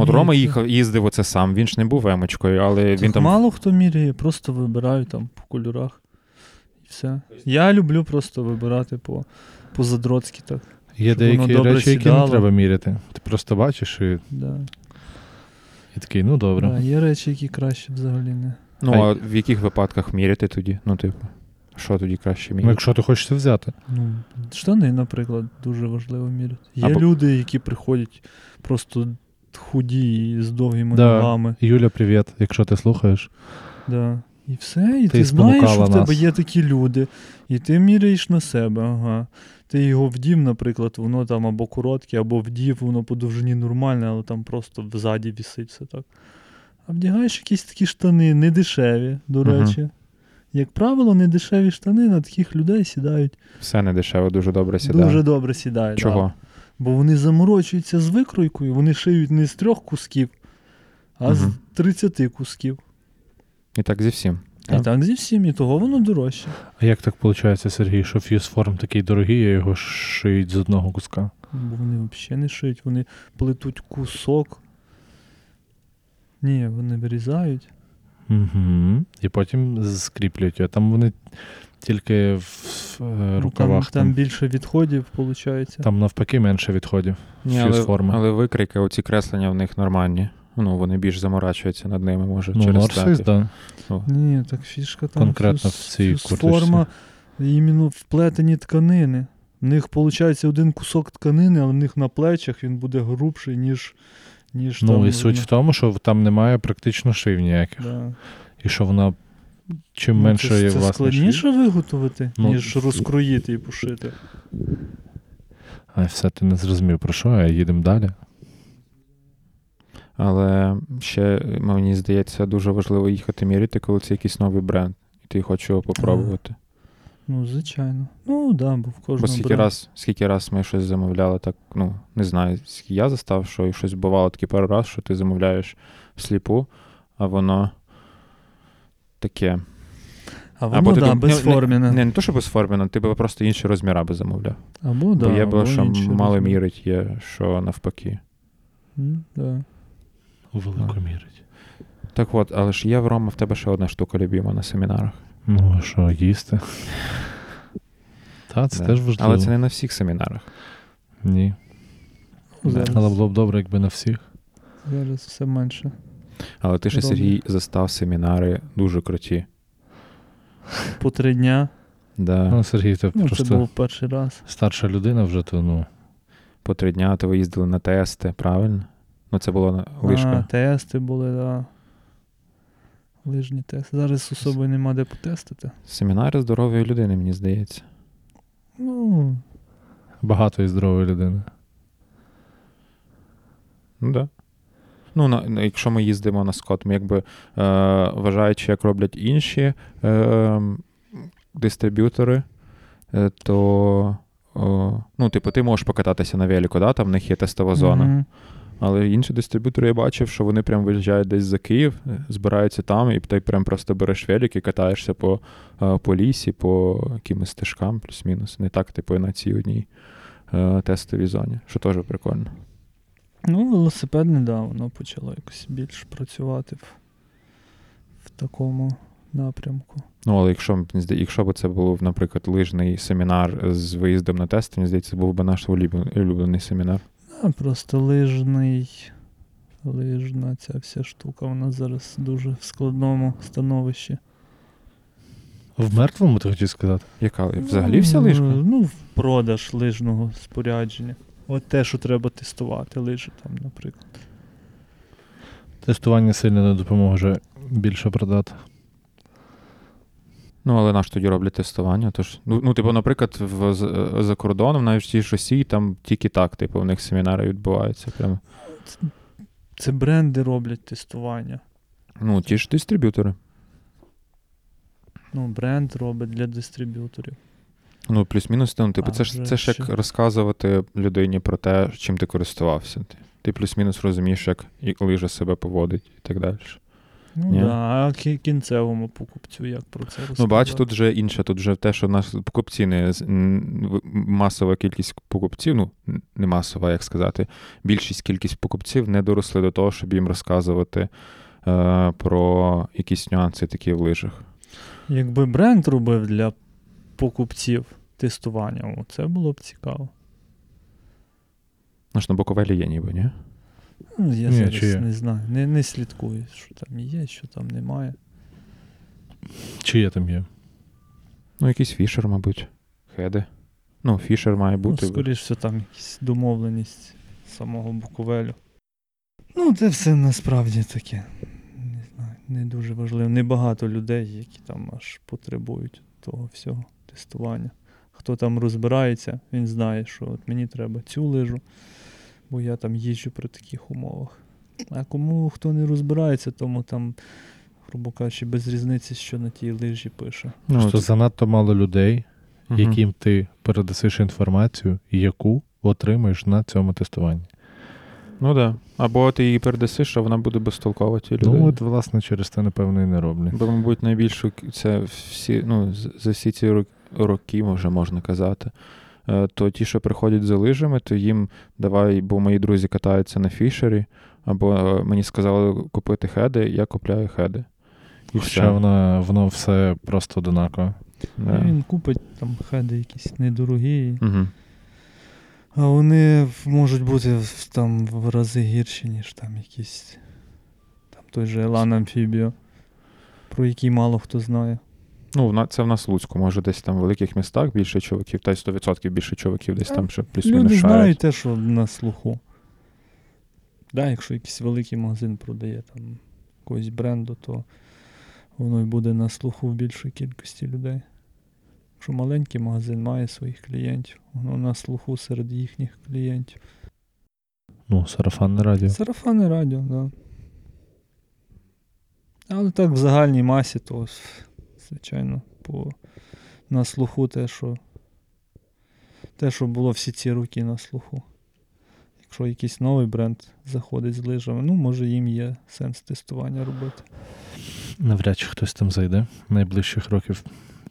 От Рома їхав, їздив оце сам, він ж не був емочкою, але він там мало хто міряє, просто вибирають там по кольорах. І все. Я люблю просто вибирати по, по задроцьки так. Є деякі добре речі, які сідало. не треба міряти. Ти просто бачиш і, Да. і такий, ну добре. Да, є речі, які краще взагалі не. Ну, А а в яких випадках міряти тоді? Ну, типу, що тоді краще Ну, міряти? якщо ти хочеш це взяти. Ну, штани, наприклад, дуже важливо міряти. Є Або- люди, які приходять просто худі і з довгими Да. ногами. Юля, привіт, якщо ти слухаєш. Да. І все, і Ти ти, знаєш, що в тебе нас. є такі люди, і ти міряєш на себе, ага. Ти його вдів, наприклад, воно там або коротке, або вдів, воно по довжині нормальне, але там просто взаді вісить все так. А вдягаєш якісь такі штани, не дешеві, до речі. Як правило, не дешеві штани на таких людей сідають. Все не дешево, дуже добре сідає. Дуже добре сідають. Чого? Да. Бо вони заморочуються з викройкою, вони шиють не з трьох кусків, а з 30 кусків. І так зі всім. І так зі всім, і того воно дорожче. А як так виходить, Сергій, що FuseForm такий дорогий, а його шиють з одного куска? Бо вони взагалі не шиють, вони плетуть кусок. Ні, вони вирізають. Угу. І потім скріплюють його. Там вони тільки в е, Ну, рукавах. Там, там Там, більше відходів, виходить. там навпаки менше відходів. Ні, але, FuseForm и. але викройки, оці креслення в них нормальні. Ну, вони більш заморачуються над ними, може, Ну, через те. да. Ні, так фішка там. Конкретно фюз- в цій фюзформа, іменно вплетені тканини. В них виходить один кусок тканини, але в них на плечах він буде грубший, ніж. ніж Ну там, і суть в тому, що там немає практично шив ніяких. Да. І що вона чим Ну, менше це, є це складніше шив. виготовити, Ну, ніж розкроїти і пошити. А все, ти не зрозумів про що, а їдемо далі. Але ще, мені здається, дуже важливо їхати міряти, коли це якийсь новий бренд, і ти хочеш його попробувати. Ну, звичайно. Ну, да, бо в кожному. Бо скільки бренді- раз, скільки раз ми щось замовляли, так, ну, не знаю, скільки я застав, що і щось бувало таке пару раз, що ти замовляєш всліпу, а воно таке. А Або воно, ти да, дум- безформене. Не, не то, що безформено, ти би просто інші розміри би замовляв. Або, да, Бо є або що мало мірить, є, що навпаки. М, Да. У велику мірить. Так от, але ж є в Рома в тебе ще одна штука любима на семінарах. Ну, а що, їсти? Та, це Да. теж важливо. Але це не на всіх семінарах. Ні. Ну, Зараз, Але було б добре, якби на всіх. зараз все менше. Але ти ще. Сергій, застав семінари дуже круті. По три дня. Да. Ну, Сергій, ти Ну, просто це був перший раз. старша людина вже, то ну. По три дня то ви їздили на тести, правильно? Ну, це було на А, тести були, да. Лижні тести. Зараз особою нема де потестити. Семінари здорової людини, мені здається. Ну, Багато і здорової людини. Ну, да. Ну, на, якщо ми їздимо на скот, ми якби е, вважаючи, як роблять інші е, дистриб'ютори, е, то. О, ну, типу, ти можеш покататися на велику, да? там в них є тестова зона. мгм. Але інші дистриб'ютори я бачив, що вони прям виїжджають десь за Київ, е, збираються там, і ти прям просто береш велик і катаєшся по, е, по лісі, по якимось стежкам, плюс-мінус. Не так, типу, на цій одній е, тестовій зоні, що теж прикольно. Ну, велосипед недавно почало якось більш працювати в, в такому напрямку. Ну, але якщо, якщо б це був, наприклад, лижний семінар з виїздом на тести, мені здається, це був би наш улюблений, семінар. А, просто лижний. Лижна ця вся штука, вона зараз дуже в складному становищі. В мертвому ти хотів сказати? Яка взагалі вся Ну, лижка? Ну, в продаж лижного спорядження. От те, що треба тестувати, лижі там, наприклад. Тестування сильно не допоможе більше продати. Ну, але наш тоді роблять тестування. Тож, ну, ну, типу, наприклад, в, за кордоном, навіть в тій ж Росії, там тільки так, типу, в них семінари відбуваються. Прямо. Це бренди роблять тестування. Ну, ті ж дистриб'ютори. Ну, бренд робить для дистриб'юторів. Ну, плюс-мінус, ну, типу, А, це ж це ж як розказувати людині про те, чим ти користувався. Ти, ти плюс-мінус розумієш, як і лижа себе поводить і так далі. Ну, Ні. да. а кінцевому покупцю як про це розказати? Ну, бач, тут вже інше, тут вже те, що в нас покупці не масова кількість покупців, ну, не масова, як сказати, більшість кількість покупців не доросли до того, щоб їм розказувати е, про якісь нюанси такі в лижах. Якби бренд робив для покупців тестування. О, це було б цікаво. Ну ж на Буковелі є ніби, ні? Ну, я Ні, зараз чи не знаю, не, не слідкую, що там є, що там немає. Чи є там є? Ну, якийсь фішер, мабуть. Хеди. Ну, фішер має бути. Ну, скоріш все, там якась домовленість самого Буковелю. Ну, це все насправді таке. Не знаю, не дуже важливо. Небагато людей, які там аж потребують того всього тестування. Хто там розбирається, він знає, що от мені треба цю лижу, бо я там їжджу при таких умовах. А кому хто не розбирається, тому там, грубо кажучи, без різниці, що на тій лижі пише. ну, от- занадто мало людей, Мгм. яким ти передасиш інформацію, яку отримаєш на цьому тестуванні. Ну так. Да. Або ти її передасиш, а вона буде безтолкова ті людей. Ну, от, власне, через це, напевно, і не роблять. Бо, мабуть, найбільше це всі, ну, за всі ці ро- роки, вже можна казати. е, То ті, що приходять за лижами, то їм давай, бо мої друзі катаються на фішері, або е, мені сказали купити хеди, я купляю хеди. І Хоча все. воно, воно все просто одинаково. Да. Він купить там хеди якісь недорогі, Угу. а вони можуть бути в- там в рази гірші, ніж там якісь там той же Елан Амфібіо, про який мало хто знає. Ну, це в нас в Луцьку, може, десь там в великих містах більше чуваків, та й 100% більше чуваків, десь там ще плюс-мінус Люди шарять. знають те, що на слуху. Да, якщо якийсь великий магазин продає там якогось бренду, то воно й буде на слуху в більшій кількості людей. Якщо маленький магазин має своїх клієнтів, воно на слуху серед їхніх клієнтів. Ну, сарафанне радіо. Сарафанне радіо, так. Да. Але так в загальній масі, то звичайно, по, на слуху те, що те, що було всі ці роки на слуху. Якщо якийсь новий бренд заходить з лижами, ну, може їм є сенс тестування робити. Навряд чи хтось там зайде найближчих років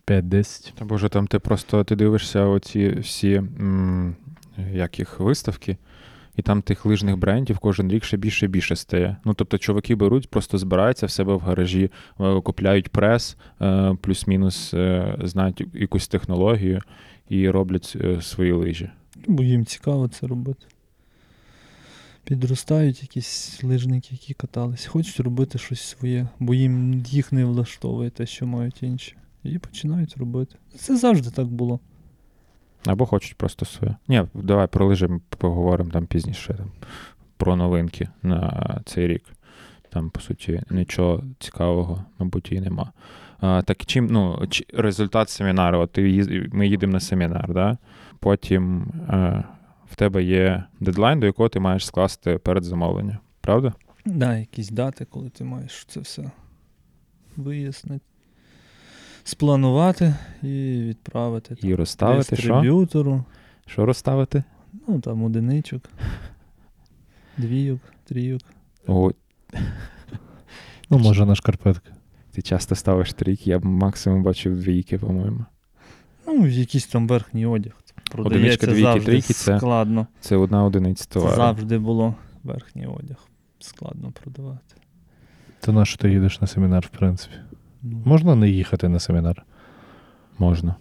5-10. Та боже, там ти просто ти дивишся оці всі м, як їх, виставки, і там тих лижних брендів кожен рік ще більше і більше стає. Ну тобто, чуваки беруть, просто збираються в себе в гаражі, е, купляють прес, е, плюс-мінус е, знають якусь технологію і роблять свої лижі. Бо їм цікаво це робити. Підростають якісь лижники, які катались, хочуть робити щось своє, бо їм їх не влаштовує те, що мають інші. І починають робити. Це завжди так було. Або хочуть просто своє. Ні, давай про лижі ми поговоримо там пізніше. Там, про новинки на цей рік. Там, по суті, нічого цікавого, мабуть, і нема. А, так чим, ну, результат семінару, от ти ми їдемо на семінар, да? потім е, в тебе є дедлайн, до якого ти маєш скласти передзамовлення. Правда? Да, якісь дати, коли ти маєш це все вияснити, спланувати і відправити там, І розставити що? дистриб'ютору. Що розставити? Ну, там одиничок, двійок, трійок. О, Ну, може, на шкарпетки. ти часто ставиш трійки, я максимум бачив двійки, по-моєму. Ну, якийсь там верхній одяг. Продається двійки, трійки це- складно. Це одна одиниця Це товару. завжди було верхній одяг. Складно продавати. То на що ти їдеш на семінар, в принципі? Ну, Можна не їхати на семінар? Можна.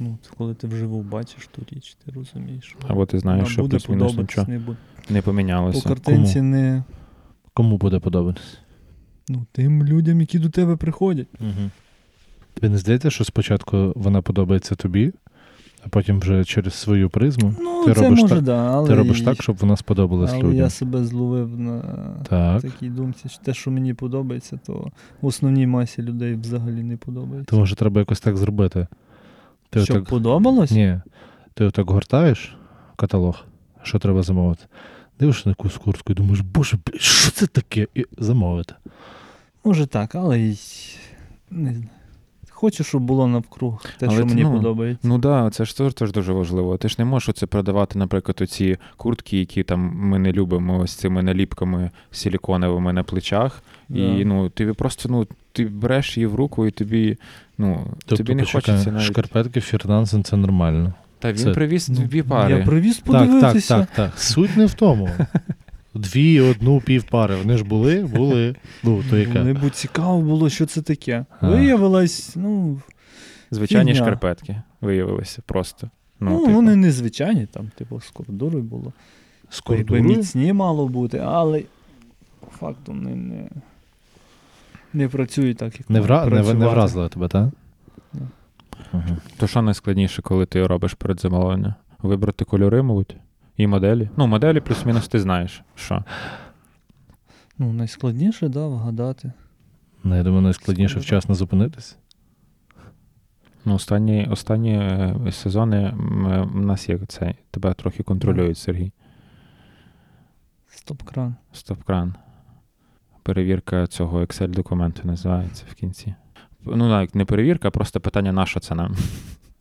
ну, коли ти вживу бачиш ту річ, ти розумієш. Або ти знаєш, що буде плюс-мінус нічого не буде. не По помінялося. Кому? не Кому буде подобатись? ну, тим людям, які до тебе приходять. Угу. Тобі не здається, що спочатку вона подобається тобі, а потім вже через свою призму Ну, Ти це робиш може, так- да, але, ти робиш так, щоб вона сподобалась але людям. я себе зловив на Так. такій думці, що те, що мені подобається, то в основній масі людей взагалі не подобається. То може треба якось так зробити. Ти Щоб отак... подобалось? Ні. Ти отак гортаєш каталог, що треба замовити. Дивишся на якусь куртку і думаєш, боже, що це таке? І замовити. Може так, але й не знаю. Хочу, щоб було навкруг те, Але що мені ну, подобається. Ну да, це ж теж, теж дуже важливо. Ти ж не можеш оце продавати, наприклад, оці куртки, які там ми не любимо, ось цими наліпками силіконовими на плечах. Да. І ну, ти просто ну, ти береш її в руку, і тобі, ну, тобі не Тобто, почекай, хочеться навіть. шкарпетки Фірнансен це нормально. Та він це- привіз Ну, дві пари. Я привіз Так, так, подивитися. так, так. Суть не в тому. <laughs> Дві, одну, пів пари. Вони ж були, були. Ну, то яка. Мені б цікаво було, що це таке. А. Виявилось, ну, Звичайні Фігня. шкарпетки виявилися просто. Ну, Ну, типу. вони незвичайні, там, типу, з кордурою було. З кордурою? міцні мало бути, але по факту не, не, не працюють так, як Не, вра... не, не вразило тебе, так? Угу. То що найскладніше, коли ти робиш передзамовлення? Вибрати кольори, мабуть, і моделі. Ну, моделі плюс-мінус ти знаєш, що. Ну, найскладніше, да, вгадати. Ну, я думаю, найскладніше вчасно зупинитись. Ну, останні, останні е, сезони м, е, в нас є цей. Тебе трохи контролюють, Сергій. Стоп-кран. Стоп-кран. Перевірка цього Excel-документу називається в кінці. Ну, навіть не перевірка, а просто питання, на що це нам. <laughs>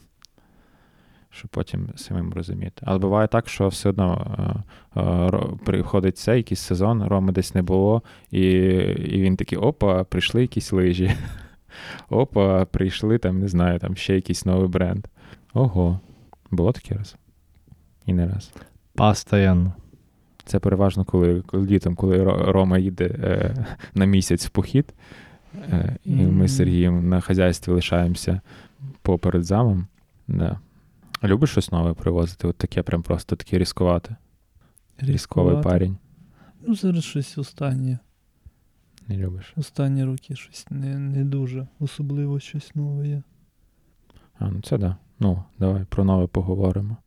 Щоб потім самим розуміти. Але буває так, що все одно е, е, приходить цей якийсь сезон, Роми десь не було, і, і він такий: опа, прийшли якісь лижі. <laughs> Опа, прийшли там, не знаю, там ще якийсь новий бренд. Ого, було таке раз. І не раз. Постоянно. Це переважно, коли, коли літом, коли Рома їде е, на місяць в похід, е, і ми з Сергієм на хазяйстві лишаємося поперед замом. Да. Любиш щось нове привозити? От таке прям просто таке різкувати. Різковий парень. Ну, зараз щось останнє. Не любиш. Останні роки щось не, не дуже. Особливо щось нове є. А, ну це да. Ну, давай про нове поговоримо.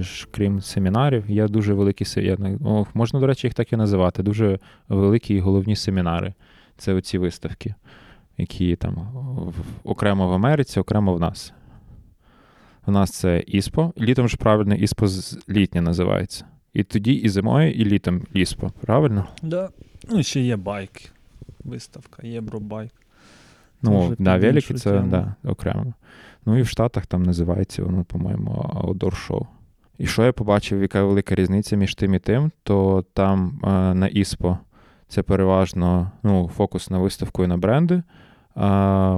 Ж, Крім семінарів, є дуже великі я о, можна, до речі, їх так і називати. Дуже великі і головні семінари. Це оці виставки, які там в- окремо в Америці, окремо в нас. У нас це ІСПО. Літом ж правильно ІСПО з- літнє називається. І тоді і зимою, і літом ІСПО, правильно? Да. Ну, ще є байк. Виставка, Євробайк. Ну, да, велики це да, окремо. Ну і в Штатах там називається воно, по-моєму, Outdoor Show. І що я побачив, яка велика різниця між тим і тим, то там е, на ІСПО це переважно ну, фокус на виставку і на бренди. А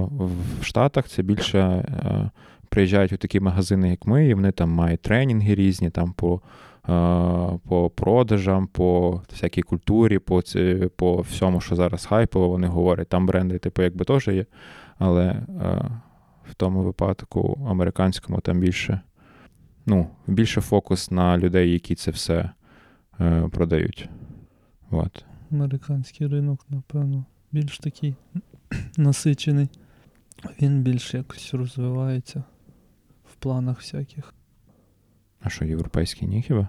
в Штатах це більше е, приїжджають у такі магазини, як ми, і вони там мають тренінги різні там по, е, по продажам, по всякій культурі, по, ці- по всьому, що зараз хайпово, вони говорять. Там бренди, типу, якби теж є. Але в тому випадку американському там більше, ну, більше фокус на людей, які це все е, продають. От. Американський ринок, напевно, більш такий насичений. Він більш якось розвивається в планах всяких. А що, європейський ні хіба?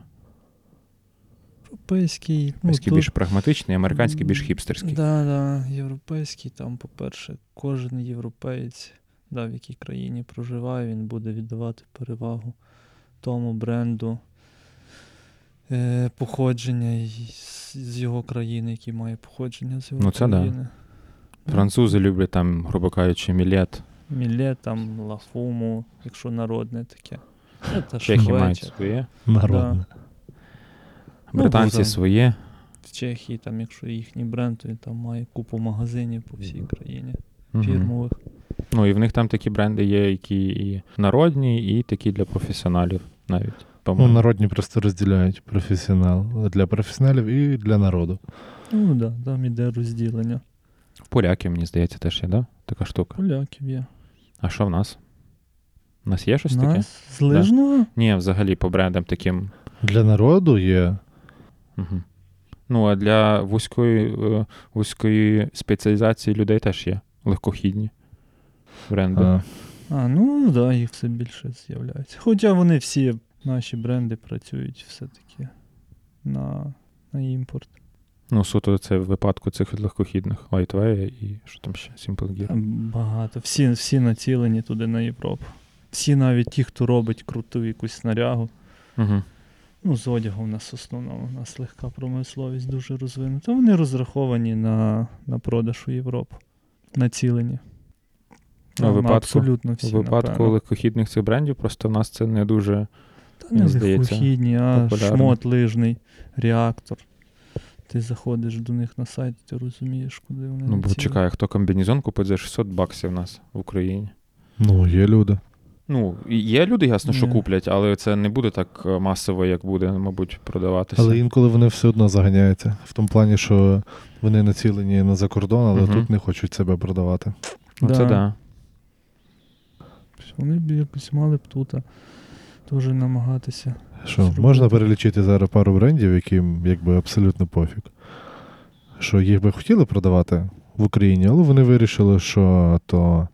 Європейський. Ну, Європейський тут- більш прагматичний, американський більш хіпстерський. Да, да, європейський, там, по-перше, кожен європеєць, да, в якій країні проживає, він буде віддавати перевагу тому бренду е, походження з, з його країни, який має походження з його Ну, це да. країни. Французи люблять там, грубо кажучи, мілет. Міле, там, лафуму, якщо народне таке. Ну, та Чехи мають своє, Народне. Ну, британці там- своє. В Чехії, там, якщо їхній бренд, то він там має купу магазинів по всій країні, фірмових. Ну і в них там такі бренди є, які і народні, і такі для професіоналів навіть. Ну, по-моєму. народні просто розділяють професіонал для професіоналів і для народу. Ну так, да, там іде розділення. Поляки, мені здається, теж є, да? Така штука. Поляків є. А що в нас? У нас є щось У таке? нас з лижного? Ні, взагалі по брендам таким. Для народу є. Угу. Ну, а для вузької, е, вузької спеціалізації людей теж є легкохідні бренди. А, А, ну так, да, їх все більше з'являється. Хоча вони всі наші бренди працюють все-таки на, на імпорт. Ну, суто це в випадку цих легкохідних Lightway і що там ще, Simple Gear. Багато. Всі, всі націлені туди на Європу. Всі навіть ті, хто робить круту якусь снарягу. Угу. Ну, з одягу в нас основному, у нас легка промисловість дуже розвинута. Вони розраховані на, на продаж у Європу. Націлені. Ну, випадку- абсолютно У всі, випадку напевно. легкохідних цих брендів просто в нас це не дуже. Та не легкохідні, а популярно. шмот лижний, реактор. Ти заходиш до них на сайт, ти розумієш, куди вони. Ну, бо чекай, хто комбінезон купить за 600 баксів у нас в Україні. ну, є люди. Ну, є люди, ясно, що Ні. куплять, але це не буде так е, масово, як буде, мабуть, продаватися. Але інколи вони все одно заганяються. В тому плані, що вони націлені на закордон, але Мгм. тут не хочуть себе продавати. Ну, Це Да. Вони б якось мали б тут теж намагатися. Що можна перелічити зараз пару брендів, яким якби абсолютно пофіг. Що їх би хотіли продавати в Україні, але вони вирішили, що то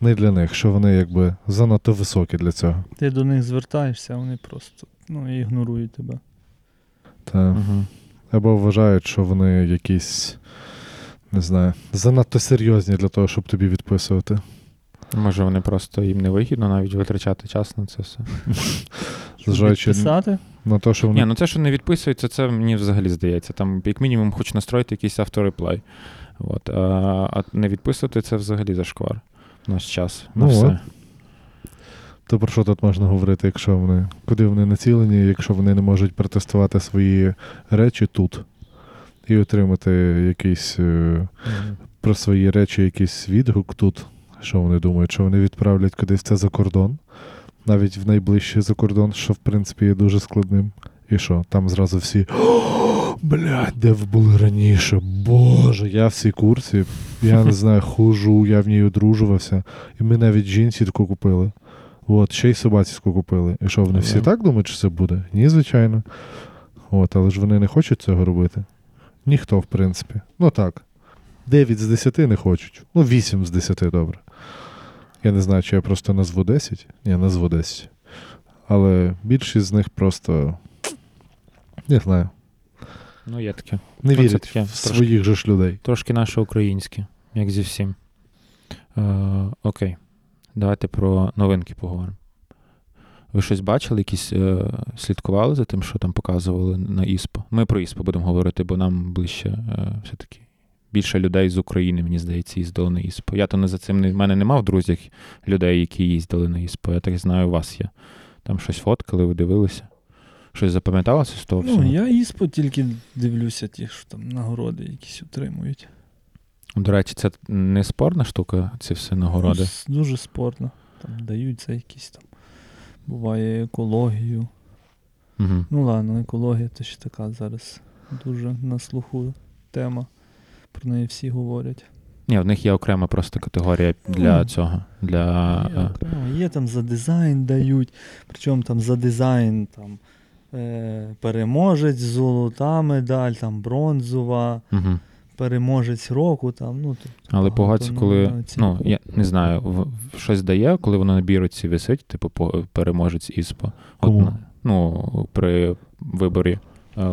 не для них, що вони якби занадто високі для цього. Ти до них звертаєшся, а вони просто ну, ігнорують тебе. Та, Угу. або вважають, що вони якісь, не знаю, занадто серйозні для того, щоб тобі відписувати. Може, вони просто їм не вигідно навіть витрачати час на це все. <laughs> Зважаючи Писати? на те, що вони. Ні, ну це, що не відписується, це мені взагалі здається. Там, як мінімум, хоч настроїти якийсь автореплай. От. А, а не відписувати це взагалі зашквар. У нас час на Ну, все. от. То про що тут можна говорити, якщо вони, куди вони націлені, якщо вони не можуть протестувати свої речі тут і отримати якийсь Мгм. про свої речі якийсь відгук тут. Що вони думають, що вони відправлять кудись це за кордон, навіть в найближчий за кордон, що в принципі є дуже складним. І що? Там зразу всі. «О, Блядь, де ви були раніше? Боже, я в цій курсі, я не знаю, хожу, я в ній одружувався. І ми навіть жінці таку купили. От, ще й собаці купили. І що, вони всі так думають, що це буде? Ні, звичайно. От, але ж вони не хочуть цього робити. Ніхто, в принципі. Ну так. 9 з 10 не хочуть. Ну, 8 з 10, добре. Я не знаю, чи я просто назву 10. Ні, назву 10. Але більшість з них просто. Не знаю. Ну, є таке. Не Ну, вірять таке, в трошки. своїх же ж людей. Трошки наше українське, як зі всім. Е, окей. Давайте про новинки поговоримо. Ви щось бачили, якісь е, слідкували за тим, що там показували на ІСПО? Ми про ІСПО будемо говорити, бо нам ближче е, все-таки більше людей з України, мені здається, їздили на ІСПО. Я то не за цим не в мене нема в друзях людей, які їздили на ІСПО. Я так знаю, у вас є. Там щось фоткали, ви дивилися. Щось запам'яталося з того всього? Ну, я іспо тільки дивлюся, ті, що там нагороди якісь отримують. До речі, це не спорна штука, ці всі нагороди. Ну, дуже спорно. Там дають за якісь там. Буває екологію. Угу. Ну ладно, екологія то ще така зараз дуже на слуху тема. Про неї всі говорять. Ні, в них є окрема просто категорія для Ну, цього. Для, Є, е, окремо. є там за дизайн дають, причому там за дизайн там, е, переможець, золота медаль, там бронзова, угу. переможець року. Там, ну, тобто Але погодься, коли. Ну, я не знаю, в, в- щось дає, коли воно на бірці висить, типу переможець ІСПО. От, ну, при виборі,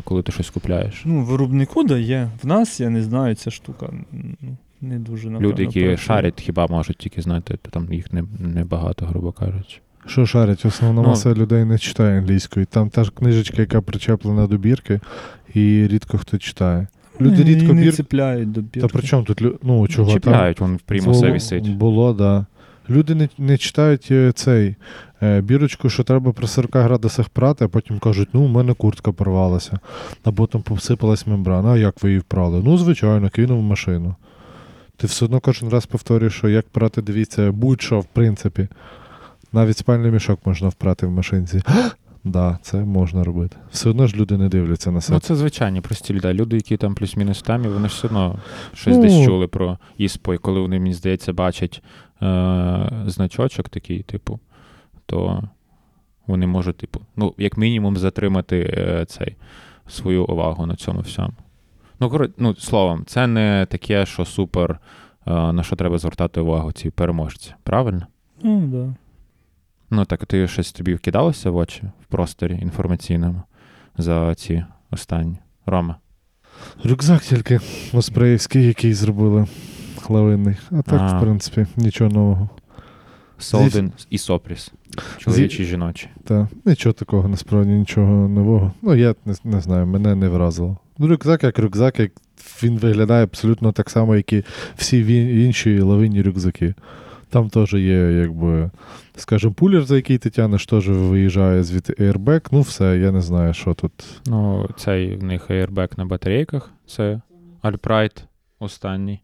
коли ти щось купляєш. Ну, виробнику дає. В нас, я не знаю, ця штука ну, не дуже напевно, Люди, які працює. шарять, хіба можуть тільки знати, то там їх не, небагато, грубо кажучи. Що шарять, основна Ну, маса людей не читає англійською. Там та ж книжечка, яка причеплена до бірки, і рідко хто читає. Люди І рідко не бір... цепляють до бірки. Та при чому тут ну, чого там? Чіпляють, він в примусе Було- висить. Було, да. Люди не, не читають е, цей е, бірочку, що треба при 40 градусах прати, а потім кажуть, ну, у мене куртка порвалася, або там посипалась мембрана, а як ви її впрали? Ну, звичайно, кинув в машину. Ти все одно кожен раз повторюєш, що як прати, дивіться, будь-що, в принципі. Навіть спальний мішок можна впрати в машинці. <gasps> Да, це можна робити. Все одно ж люди не дивляться на себе. Ну, це звичайні прості люди. Люди, які там плюс-мінус в темі, вони ж все одно щось Ну. десь чули про ІСПО, і коли вони, мені здається, бачать е- значочок такий, типу, то вони можуть, типу, ну, як мінімум, затримати е- цей, свою увагу на цьому всьому. Ну, коротше, ну, словом, це не таке, що супер, е- на що треба звертати увагу ці переможці. Правильно? Ну, да. Ну, так ти щось тобі вкидалося в очі в просторі інформаційному за ці останні. Рома. Рюкзак тільки оспреївський, який зробили лавинний. А так, А. в принципі, нічого нового. Солден і Сопріс. Чоловічі і жіночі. Та нічого такого, насправді, нічого нового. Ну, я не, не знаю, мене не вразило. Ну, рюкзак як рюкзак, як він виглядає абсолютно так само, як і всі ві- інші лавинні рюкзаки. Там теж є, якби, скажімо, пулер, за який ти тянеш, теж виїжджає звідти airbag. Ну, все, я не знаю, що тут. Ну, цей в них airbag на батарейках. Це Alprite останній.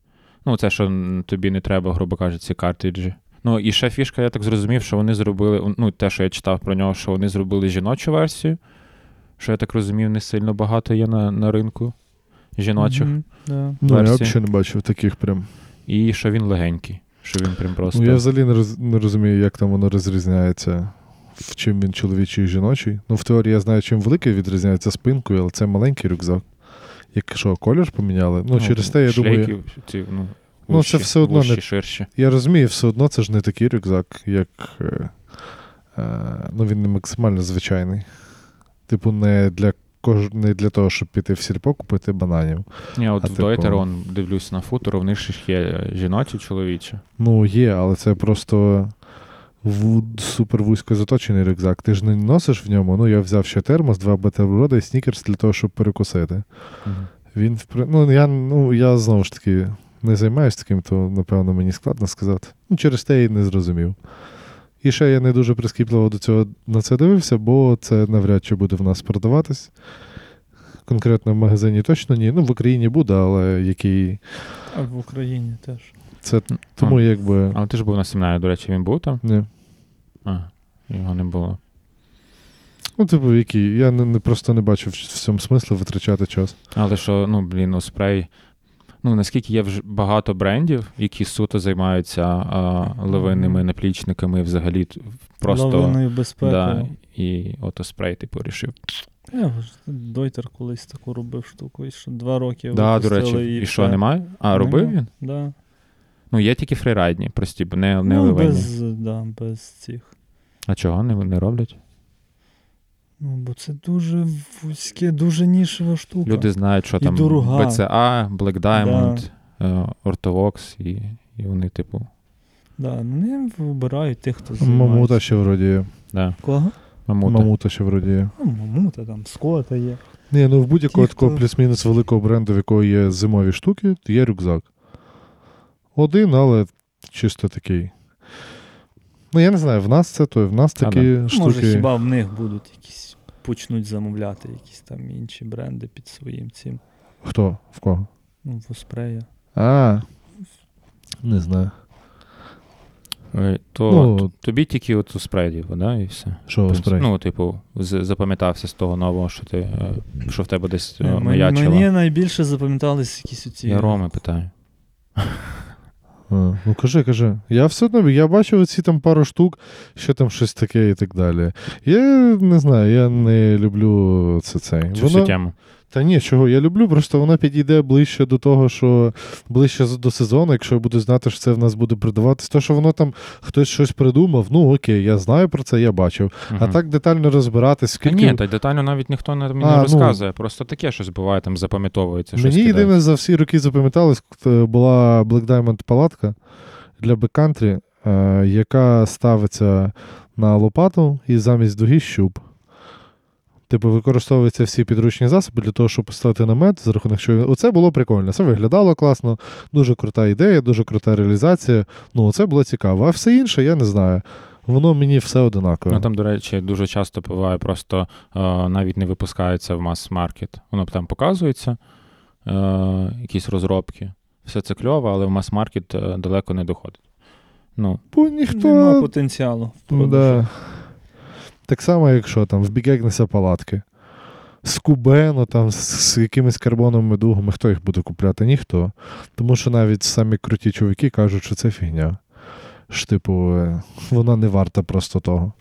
Ну, це що тобі не треба, грубо кажучи, ці картриджі Ну, і ще фішка, я так зрозумів, що вони зробили, ну, те, що я читав про нього, що вони зробили жіночу версію. Що я так розумів, не сильно багато є на, на ринку жіночих. Мгм, да. Ну, я взагалі не бачив таких прям. І що він легенький. Що він прям просто. Ну, я взагалі не, роз, не розумію, як там воно розрізняється, в чим він чоловічий і жіночий. Ну, в теорії я знаю, чим великий відрізняється спинкою, але це маленький рюкзак. Як що, колір поміняли? Ну, через те, я думаю. ці, ну, Ну, це все одно вущі, не- ширші. Я розумію, все одно це ж не такий рюкзак, як. Е, е, ну, він не максимально звичайний. Типу, не для кож... не для того, щоб піти в сільпо купити бананів. Ні, от А в типу- Дойтер, дивлюсь на футuro, в них ж є жіночі, чоловічі. Ну, є, але це просто в... супер вузько заточений рюкзак. Ти ж не носиш в ньому. Ну, я взяв ще термос, два бутерброди і снікерс для того, щоб перекусити. Мгм. Він ну, я, ну, я знову ж таки не займаюся таким, то напевно мені складно сказати. Ну, через те й не зрозумів. І ще я не дуже прискіпливо до цього на це дивився, бо це навряд чи буде в нас продаватись. Конкретно в магазині точно ні. Ну, в Україні буде, але який. А в Україні теж. Це тому А, якби. Але ти ж був на семінарі, до речі, він був там? Ні. А, його не було. Ну, типу, який. Я не, не просто не бачу в цьому смислу витрачати час. Але що, ну, блін, у спрей. Ну, наскільки є вже багато брендів, які суто займаються а, левинними наплічниками, взагалі просто. Лавиною безпекою. Да, і ото спрей, типу, рішив. Я Дойтер колись таку робив штуку, і що два роки Да, до речі, і що, немає? А, робив він? Да. Ну, є тільки фрірайдні, прості, бо не, не ну, левинні. без, да, без цих. А чого не, не роблять? Ну, бо це дуже вузьке, дуже нішева штука. Люди знають, що І там дорога. BCA, Black Diamond, е, Ortovox, і, і вони, типу, Да, вони вибирають тих, хто займається. Мамута ще вроді да, Кого? мамута. Мамута ще вроді. Ну, мамута, там, скота є. Ні, ну в будь-якого такого хто- плюс-мінус великого бренду, в якого є зимові штуки, є рюкзак. Один, але чисто такий. Ну, я не знаю, в нас це той, в нас А, такі штуки. Може, хіба в них будуть якісь, почнуть замовляти якісь там інші бренди під своїм цим. Хто? В кого? Ну, в Оспрея. А. Не знаю. Е, То Ну, тобі тільки от у спреді, да, і все. Що спрей? Ну, типу, запам'ятався з того нового, що ти, е, що в тебе десь е, мені, маячило. мені найбільше запам'ятались якісь оці. Я Роми питаю. А, ну кажи, кажи. Я все одно я бачив оці там пару штук, що там щось таке і так далі. Я не знаю, я не люблю це цей. Воно... Та ні, чого, я люблю, просто вона підійде ближче до того, що ближче до сезону, якщо я буду знати, що це в нас буде продаватись. То, що воно там хтось щось придумав, ну окей, я знаю про це, я бачив. А так детально розбиратись, Та скільки. ні, та детально навіть ніхто не, мені А, ну. розказує. Просто таке щось буває, там запам'ятовується. щось Мені єдине за всі роки запам'яталось, е, була Black Diamond палатка для беккантрі, е, яка ставиться на лопату і замість дуги щуп. Типу, використовуються всі підручні засоби для того, щоб поставити намет, за рахунок що оце було прикольно. Це виглядало класно, дуже крута ідея, дуже крута реалізація. Ну, це було цікаво. А все інше, я не знаю. Воно мені все одинаково. Ну там, до речі, дуже часто буває, просто е, навіть не випускається в мас-маркет. Воно там показується, е, якісь розробки. Все це кльово, але в мас-маркет е, далеко не доходить. Ну, Бо Нема ніхто. потенціалу. в Ну, да. Так само, як що там, в Бігегнеса палатки. З Кубено, там, з, з якимись карбоновими дугами, хто їх буде купляти? Ніхто. Тому що навіть самі круті чуваки кажуть, що це фігня. Ж, типу, е, вона не варта просто того.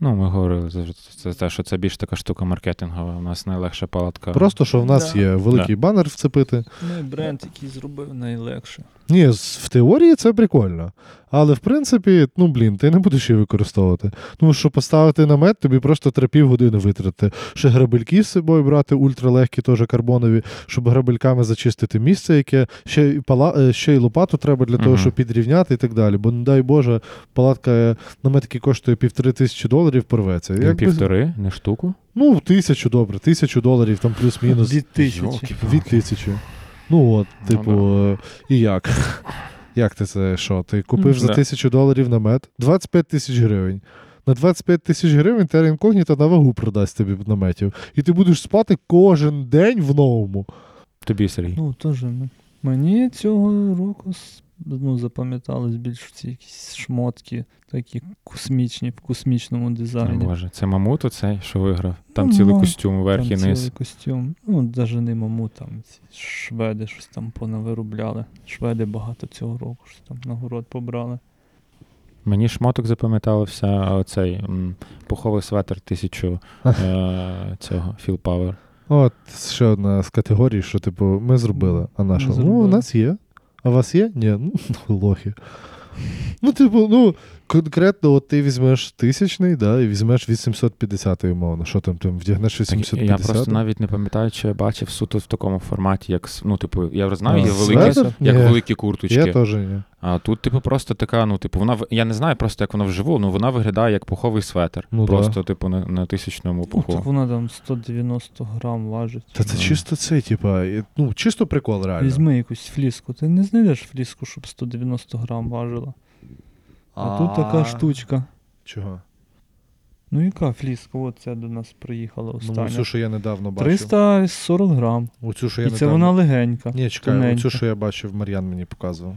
ну ми говорили за це, те, що це більш така штука маркетингова. У нас найлегша палатка. Просто що в нас Да. є великий банер вцепити. Ну, і бренд, який зробив найлегше. Ні, в теорії це прикольно. Але в принципі, ну блін, ти не будеш її використовувати. Тому що поставити намет, тобі просто треба півгодини витратити. Ще грабельки з собою брати, ультралегкі, теж карбонові, щоб грабельками зачистити місце, яке ще й пала... е, ще й лопату треба для того, щоб підрівняти і так далі. Бо, не дай Боже, палатка е, намет, який коштує півтори тисячі доларів, порветься. Якби- півтори, не штуку. Ну, тисячу, добре, тисячу доларів, там плюс-мінус. Від тисячі. Від тисячі. Ну от, Ну, типу, е, і як? Як ти це що? Ти купив mm, за да. тисячу доларів намет? 25 тисяч гривень. На 25 тисяч гривень Терра інкогніта на вагу продасть тобі наметів. І ти будеш спати кожен день в новому. Тобі, Сергій. Ну, теж. ну, Мені цього року ну, запам'ятались більш ці якісь шмотки, такі космічні, в космічному О, дизайні. Боже, це мамут оцей, що виграв. Там Ну, цілий ну, костюм вверх там і низ. цілий костюм. Ну, навіть не маму, там ці шведи щось там понавиробляли. Шведи багато цього року, що там нагород побрали. Мені шмоток запам'ятався оцей м, пуховий светр тисячу е, <laughs> цього Feel Power. От ще одна з категорій, що, типу, ми зробили, а наша. Ми Ну, у нас є. А у вас є? Ні, ну, <laughs> лохи. Ну, типу, ну, конкретно, от ти візьмеш тисячний, да, і візьмеш 850 умовно. Що там, ти вдягнеш Так, 850? я просто навіть не пам'ятаю, чи я бачив суто в такому форматі, як с- ну, типу, я знаю, А, є великі, як Ні. великі курточки. Я теж ні. А тут, типу, просто така, ну, типу, вона в- я не знаю просто, як вона вживу, ну вона виглядає як пуховий светр. Ну, просто, типу, на, на тисячному Ну, так вона там 190 грам важить. Та це Ну. чисто це, типа, ну, чисто прикол, реально. Візьми якусь фліску. Ти не знайдеш фліску, щоб 190 грам важила. А, тут така штучка. Чого? Ну яка фліска? От ця до нас приїхала Ну, остання. оцю, що я недавно бачив. 340 грам. Оцю, що я І це вона легенька. Ні, чекай, тоненька. оцю, що я бачив, Мар'ян мені показував.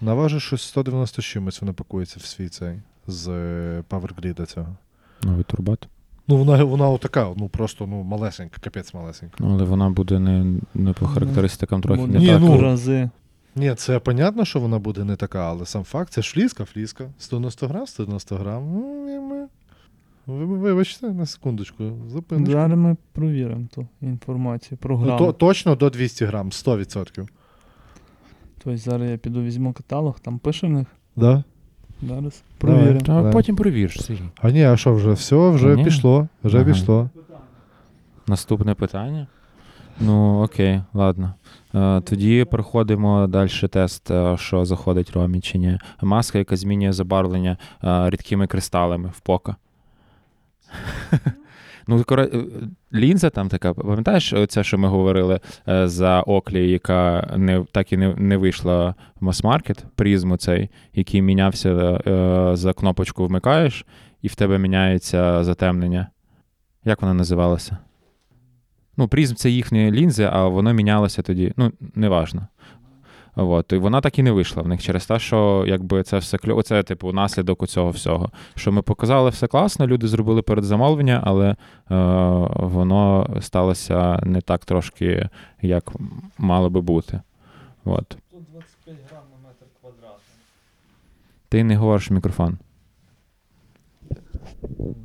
Наважить щось 190 чимось, вона пакується в свій цей з е, Power цього. Новий турбат. Ну, вона, вона отака, ну просто ну, малесенька, капець малесенька. Ну, але вона буде не, не по характеристикам трохи Вони не Ні, так. ну, рази. Ні, це понятно, що вона буде не така, але сам факт, це ж фліска, фліска. 190 грам, 190 грам. Ну, і ми... Ви, ви- вибачте, на секундочку, зупиночку. Зараз ми провіримо ту інформацію про Ну, то, точно до 200 грам, 100%. Тобто зараз я піду візьму каталог, там пише в них. Да? Зараз Давай. провіримо. Та Да. потім перевіриш, Сергій. А ні, а що вже? Все, вже Ні. пішло. Вже Ага. пішло. Наступне питання. Ну, окей, ладно. Е, тоді проходимо далі тест, е, що заходить Ромі чи ні. Маска, яка змінює забарвлення е, рідкими кристалами в пока. <laughs> Ну, лінза там така, пам'ятаєш, це, що ми говорили за Оклі, яка не, так і не, не вийшла в мас-маркет, призму цей, який мінявся за кнопочку вмикаєш, і в тебе міняється затемнення. Як вона називалася? Ну, призм це їхні лінзи, а воно мінялося тоді. Ну, неважно. От, і вона так і не вийшла в них через те, що якби це все кльово, це типу наслідок у цього всього. Що ми показали все класно, люди зробили передзамовлення, але е, воно сталося не так трошки, як мало би бути. От. 125 грам на метр квадратний. Ти не говориш в мікрофон.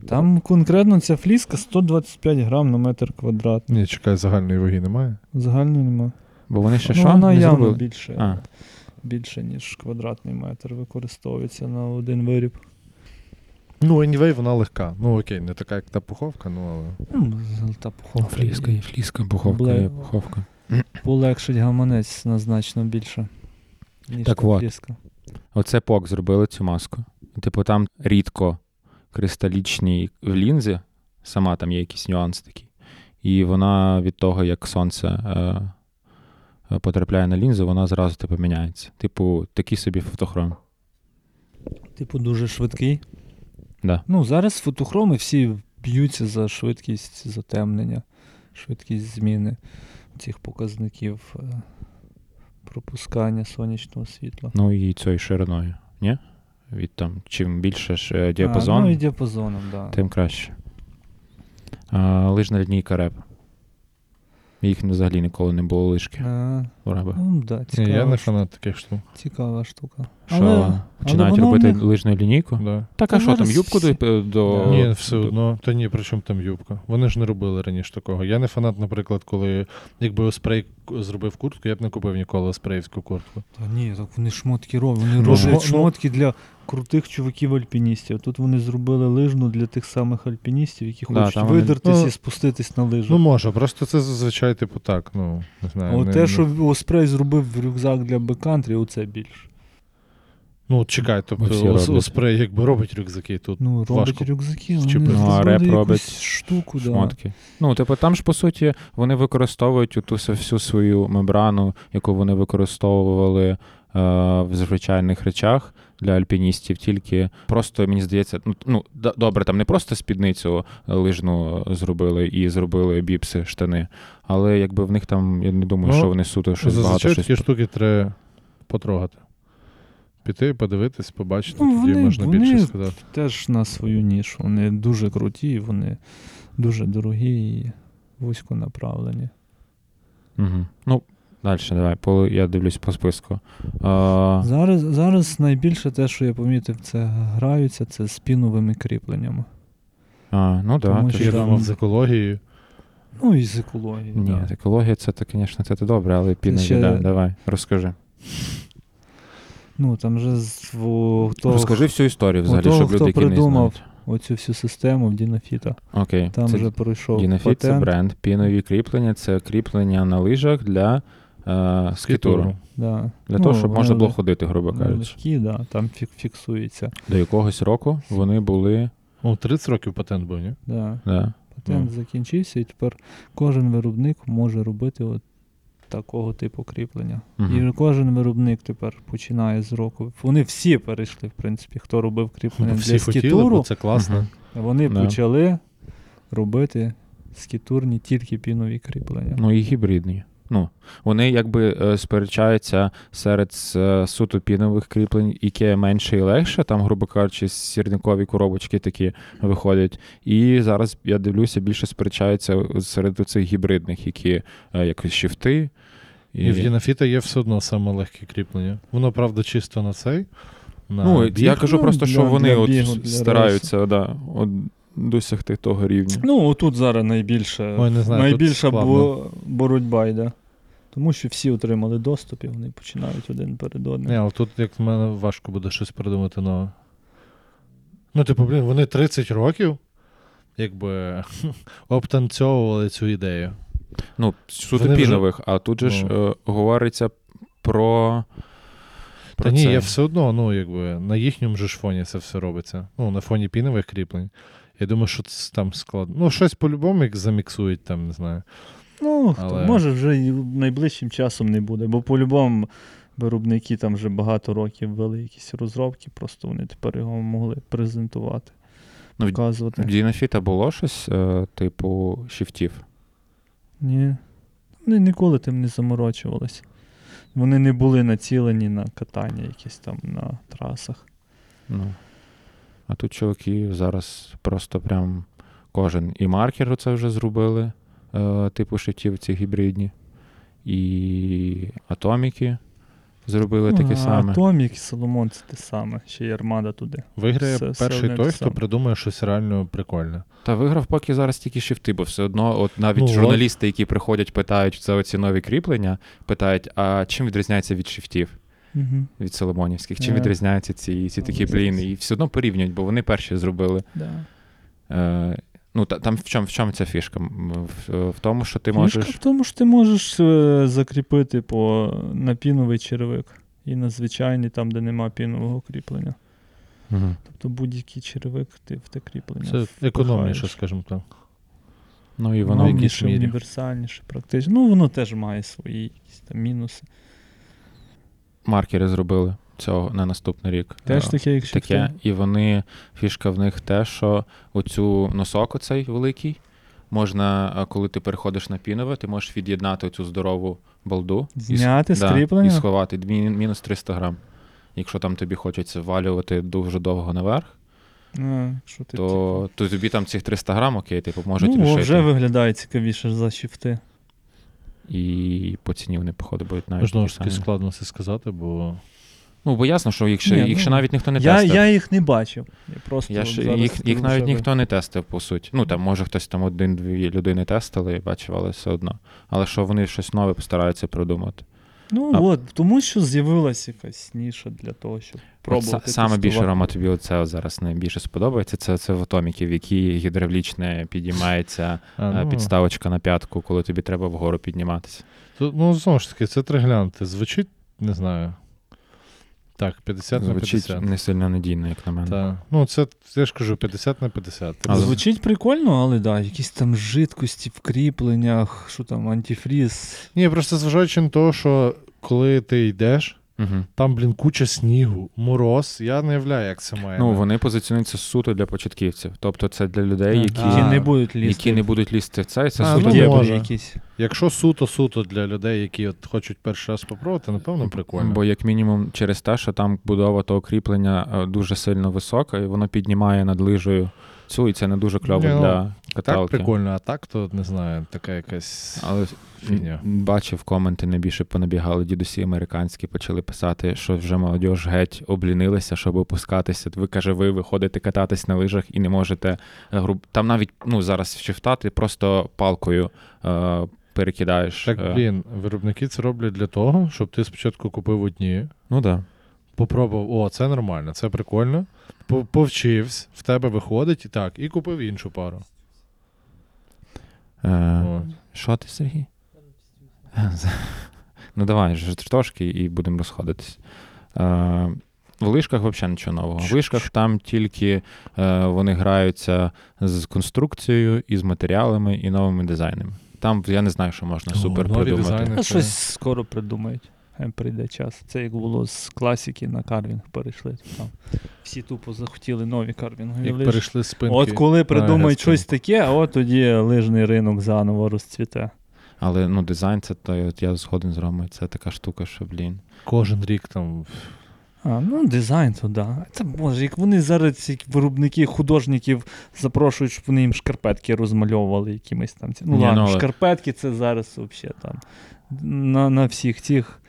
Там конкретно ця фліска 125 грам на метр квадратний. Ні, чекай, загальної ваги немає. Загальної немає. Бо вони ще ну, що? вона не явно зробили? більше, А. більше, ніж квадратний метр використовується на один виріб. Ну, anyway, вона легка. Ну окей, не така, як та пуховка, ну але. Ну, золота пуховка. Фліска і фліска, пуховка Бле- і пуховка. Полегшить гаманець значно більше. Ніж Так та фліска. Оце пок зробили цю маску. Типу, там рідко кристалічні в лінзі, сама там є якийсь нюанс такий. І вона від того, як сонце е, е, потрапляє на лінзу, вона зразу типу, міняється. Типу, такий собі фотохром. Типу, дуже швидкий. Да. Ну, зараз фотохроми всі б'ються за швидкість затемнення, швидкість зміни цих показників е, пропускання сонячного світла. Ну і цією шириною, ні? Від там, чим більше ж е, діапазон, А, ну і діапазоном. Да. тим краще. А, лижна лінійка реп. Їх взагалі ніколи не було лишки. А, у реба. ну, да, цікава, я не фанат таких штук. цікава штука. Що Але- починають в робити них- лижну лінійку? Да. Так, а що там, юбку всі- до. до... Ні, все одно. Та ні, при чому там юбка. Вони ж не робили раніше такого. Я не фанат, наприклад, коли якби спрей зробив куртку, я б не купив ніколи спреївську куртку. Та ні, так вони шмотки роблять. Вони Ну, роблять ну- шмотки для крутих чуваків-альпіністів. Тут вони зробили лижну для тих самих альпіністів, які Да, хочуть там вони- видертись Ну, і спуститись на лижу. Ну, може, просто це зазвичай, типу, так, ну, не знаю. О, не, те, не- що Оспрей зробив рюкзак для бекантрі, оце більше. Ну, чекай, тобто роблять. спрей якби робить рюкзаки тут. Ну, роблять Важко рюкзаки, вони Ну, а реп робить штуку, да. Ну, типу, там ж, по суті, вони використовують ту всю свою мембрану, яку вони використовували в звичайних речах для альпіністів, тільки просто, мені здається, ну, ну добре, там не просто спідницю лижну зробили і зробили біпси, штани, але якби в них там, я не думаю, Ну, що вони суто щось багато Зазвичай щось. такі штуки треба потрогати. Піти, подивитись, побачити, Ну, тоді вони- можна вони- більше сказати. Теж на свою нішу. Вони дуже круті, вони дуже дорогі і вузьконаправлені. Угу. Ну, далі, давай, по, я дивлюсь по списку. А, Зараз, зараз найбільше те, що я помітив, це граються, це з піновими кріпленнями. а, ну так. Тому Да, що Я думав з екологією. Ну і з екології. Ні, да. екологія це, то, звісно, це, добре, але піна ще- да, давай, розкажи. Ну там же з, хто, Розкажи всю історію взагалі, того, щоб хто люди, які не придумав знають. оцю всю систему в Dynafit а. Окей, Там це вже пройшов Dynafit це бренд, пінові кріплення це кріплення на лижах для е, скітуру. Да. Для Ну, того, щоб можна було ходити, грубо кажучи. легкі, да, там фік, фіксується. До якогось року вони були. Ну, 30 років патент був, ні? Да. Да. Патент Ну. закінчився, і тепер кожен виробник може робити от такого типу кріплення. Мгм. І кожен виробник тепер починає з року. Вони всі перейшли, в принципі, хто робив кріплення Всі для хотіли, скітуру, бо це класно. Вони Да. почали робити скітурні тільки пінові кріплення. Ну і гібридні. Ну, вони якби е, сперечаються серед е, суто пінових кріплень, яке менше і легше, там, грубо кажучи, сірникові коробочки такі виходять. І зараз я дивлюся, більше сперечаються серед цих гібридних, які е, якось шифти. І в Єнафіта є все одно саме легке кріплення. Воно, правда, чисто на цей. На Ну, біг. я кажу Ну, просто, що для- вони для от бігу, для стараються да, от, досягти того рівня. Ну, отут зараз найбільше, Ой, не знаю, найбільша бо- боротьба йде. Тому що всі отримали доступ і вони починають один перед одним. Ні, але тут, як в мене, важко буде щось придумати нове. Ну, типу, блін, вони 30 років, якби <laughs> обтанцьовували цю ідею. Ну, суто Вони вже- а тут же ж е, говориться про. Та ні, я все одно, ну, якби, на їхньому же ж фоні це все робиться. Ну, на фоні пінових кріплень. Я думаю, що це там складно. Ну, щось по-любому як заміксують, там, не знаю. Ну, хто, Але- може вже і найближчим часом не буде, бо по-любому виробники там вже багато років вели якісь розробки, просто вони тепер його могли презентувати, Ну, в- показувати. В Дінафіта було щось, е, типу, шифтів. Ні. Вони ніколи тим не заморочувалися. Вони не були націлені на катання якісь там на трасах. Ну. А тут чуваки зараз просто прям кожен і маркер це вже зробили, е, типу шитів ці гібридні, і атоміки зробили таке Ну, а саме. Атомік і Соломон це те саме, ще й армада туди. Виграє Все- все перший одне той, хто саме. придумає щось реально прикольне. Та виграв поки зараз тільки шифти, бо все одно, от навіть Ну, журналісти, які приходять, питають за оці нові кріплення, питають, а чим відрізняється від шифтів? Угу. від Соломонівських. Чим Е. відрізняються ці, ці такі Ну, бліни? І все одно порівнюють, бо вони перші зробили. Да. Е, ну, та, там в чому, в чому ця фішка? В, в тому, що ти Фішка можеш. в тому, що ти можеш е, закріпити по, на піновий черевик і на звичайний, там, де нема пінового кріплення. Мгм. Тобто будь-який черевик ти в те кріплення. Це впихаєш. економніше, скажімо так. Ну і воно. Економніше, мірі. універсальніше, практично. Ну, воно теж має свої якісь там мінуси. Маркери зробили цього на наступний рік. Теж Е, таке, як таке. І вони, фішка в них те, що оцю носок оцей великий, можна, е, коли ти переходиш на пінове, ти можеш від'єднати цю здорову балду. і Зняти да. І сховати мінус 300 грам. Якщо там тобі хочеться валювати дуже довго наверх, А, що ти, то, то тобі там цих 300 грам, окей, типу, типу, можуть ну, рішити. вже виглядає цікавіше за шифти. І по ціні вони, походу, будуть навіть. Можливо, такі ж таки складно це сказати, бо Ну, бо ясно, що їх ще, Ні, їх ну, ще навіть ніхто не Я, тестив. я їх не бачив. Я просто Я от ж, зараз їх, їх навіть ніхто не тестив, по суті. Ну, там, може, хтось там один-дві людини тестили, бачив, але все одно. Але що вони щось нове постараються придумати. Ну А- от, тому що з'явилася якась ніша для того, щоб пробувати. са- саме більше. Рома, тобі оце зараз найбільше сподобається. Це, це в атоміки, в якій гідравлічне підіймається <laughs> а, е, ну, підставочка на п'ятку, коли тобі треба вгору підніматися. тут, ну, знову ж таки, це треба глянути. Звучить, не знаю. Так, 50 на Звучить 50. не сильно надійно, як на мене. Так. Ну, це я ж кажу, 50 на 50. Але- Звучить прикольно, але да, якісь там жидкості в кріпленнях, що там, антифріз. Ні, просто зважаючи на те, що коли ти йдеш, Угу. Там, блін, куча снігу, мороз. Я не уявляю, як це має. Ну, вони позиціонуються суто для початківців. Тобто це для людей, які, Які А. не будуть лізти. які не будуть лізти в це. Це А, суто ну, для може. якісь. Якщо суто-суто для людей, які от хочуть перший раз спробувати, напевно, прикольно. Бо, як мінімум, через те, що там будова того кріплення е, дуже сильно висока, і воно піднімає над лижею цю, і це не дуже кльово Ні, ну, для так прикольно, а так, то не знаю, така якась. Але Фігня. бачив коменти, найбільше понабігали дідусі американські, почали писати, що вже молодь геть облінилися, щоб опускатися. Ви каже, ви виходите кататись на лижах і не можете е, груб... Там навіть ну зараз в ти просто палкою е, перекидаєш. Так, е, блін, виробники це роблять для того, щоб ти спочатку купив одні, Ну так. Да. попробував, о, це нормально, це прикольно. по- Повчився, в тебе виходить і так, і купив іншу пару. Е. Що ти, Сергій? <laughs> ну давай, ж трошки і будемо розходитись. Е, в лишках взагалі нічого нового. В лишках там тільки е, вони граються з конструкцією, і з матеріалами, і новими дизайнами. Там я не знаю, що можна О, супер нові придумати. дизайни. А це- щось скоро придумають. Хай прийде час. Це як було з класики на карвінг перейшли. Там всі тупо захотіли нові карвінгові Як лижі. перейшли з спинки. От коли придумають щось таке, а от тоді лижний ринок заново розцвіте. Але ну, дизайн це той, от я згоден з Ромою, це така штука, що, блін. Кожен рік там. А, ну дизайн то да. Це боже, як вони зараз ці виробники художників запрошують, щоб вони їм шкарпетки розмальовували якимись там. Ну ладно, ну, але- шкарпетки це зараз взагалі там. На, на всіх цих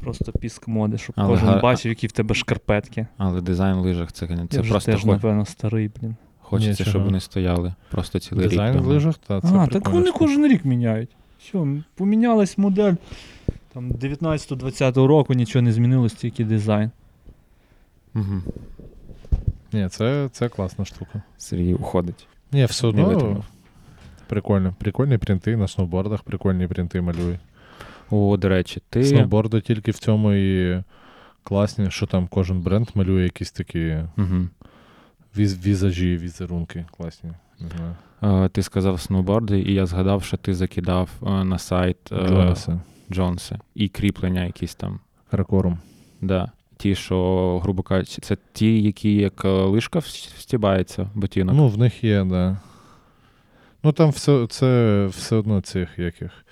просто піск моди, щоб Але кожен бачив, які в тебе шкарпетки. Але дизайн в лижах це, це Я вже просто теж, хо- напевно, старий, блін. хочеться, Ні, щоб вони стояли просто цілий Дизайн рік. в дома. лижах, та це а, так вони кожен рік міняють. Все, помінялась модель. Там 19-20 року нічого не змінилось, тільки дизайн. Угу. Ні, це, це класна штука. Сергій уходить. Ні, все Не одно витримав. прикольно. Прикольні принти на сноубордах, прикольні принти малює. О, до речі, ти. Сноуборди тільки в цьому і класні, що там кожен бренд малює якісь такі Угу. віз, візажі, візерунки класні. Не знаю. Ти сказав сноуборди, і я згадав, що ти закидав на сайт е, Джонаса. Джонса і кріплення якісь там. Ракором. Да. Ті, що, грубо кажучи, це ті, які як е, лишка вс- встібається, ботинок. Ну, в них є, да. Ну там все, це все одно цих яких.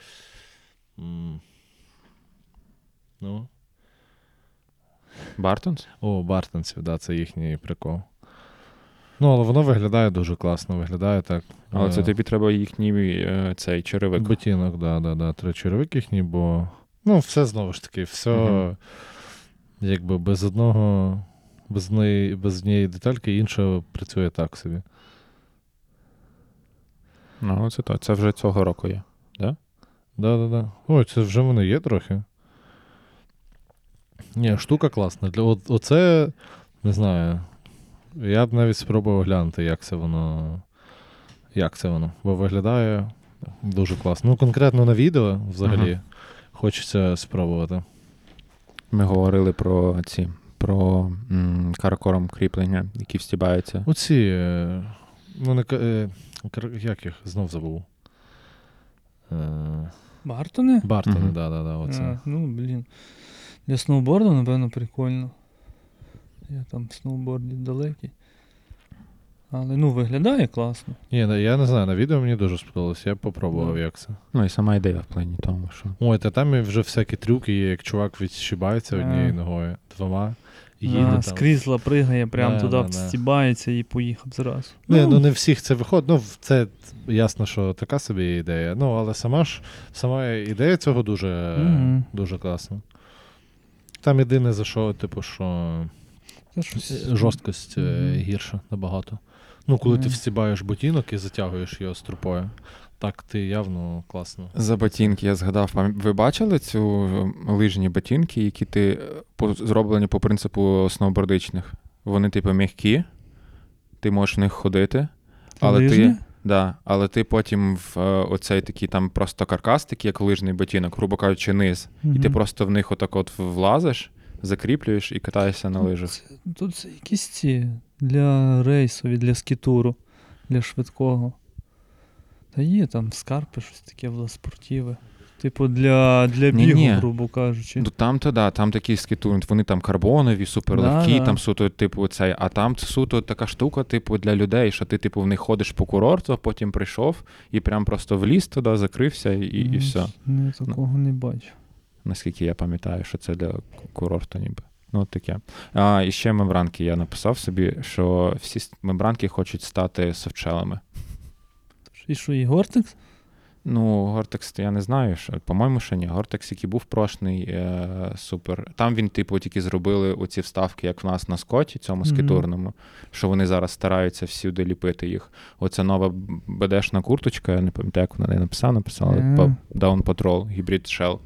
Ну. Бартонс? О, Бартонців, да, це їхній прикол. Ну, але воно виглядає дуже класно, виглядає так. Але це е, тобі треба їхній е, цей черевик. Ботинок, да, да, да. Три черевик їхній, бо. Ну, все знову ж таки, все Мгм. якби без одного, без однієї, без однієї детальки, інша працює так собі. Ну, це то. Це вже цього року є. так? Да, да, да. Ой, це вже вони є трохи. Ні, штука класна. Для, от, оце, не знаю. Я б навіть спробував глянути, як це воно. Як це воно. Бо виглядає дуже класно. Ну, конкретно на відео взагалі хочеться спробувати. Ми говорили про ці, про м, каракором кріплення, які встібаються. Оці. Е, ну, не, е, як їх знов забув. Е, Бартони? Бартони, Мгм. да, да, да, оце. А, ну, блін. Для сноуборду, напевно, прикольно. Я там в сноуборді далекий. Але ну, виглядає класно. Ні, я не знаю, на відео мені дуже сподобалось, я попробував, як це. Ну і сама ідея в плані тому, що. Ой, та там і вже всякі трюки є, як чувак відщибається однією ногою, двома, і їде а, там. з крісла пригає, прямо туди встібається і поїхав зразу. Не, ну не всіх це виходить. Ну, в- це ясно, що така собі ідея. Ну, але сама ж сама ідея цього дуже, дуже класна. Там єдине за що, типу, що жорсткость е, Мгм. гірша набагато. Ну, коли ти Мгм. встібаєш ботинок і затягуєш його струпою, так ти явно класно. За ботинки я згадав. Ви бачили цю е, лижні ботинки, які ти е, зроблені по принципу сноубордичних? Вони, типу, м'які, ти можеш в них ходити, але ти, Лижні? Да, але ти потім в е, оцей такий там просто каркас, такий, як лижний ботинок, грубо кажучи, низ. І ти просто в них отак от влазиш, закріплюєш і катаєшся на лижах. Тут, Тут це якісь ці для рейсові, для скітуру, для швидкого. Та є там скарпи, щось таке велоспортіве. Типу, для, для бігу, Ні-ні. грубо кажучи. Ну там то да, там такі скітують, вони там карбонові, суперлегкі, Да, да. там суто, типу, цей, а там суто така штука, типу, для людей, що ти, типу, в них ходиш по курорту, а потім прийшов і прям просто вліз туди, закрився і, і, і Ну, все. Ні, такого не бачу. Наскільки я пам'ятаю, що це для курорту ніби. Ну, таке. А, і ще мембранки я написав собі, що всі мембранки хочуть стати софтшелами. І що, і Гортекс? Ну, Гортекс, я не знаю, що, по-моєму, що ні. Гортекс, який був прошний, е, супер. Там він, типу, тільки зробили оці вставки, як в нас на скоті, цьому Мгм. скітурному, що вони зараз стараються всюди ліпити їх. Оця нова БДшна курточка, я не пам'ятаю, як вона не написала, написала Е. по Down Patrol, Hybrid Shell.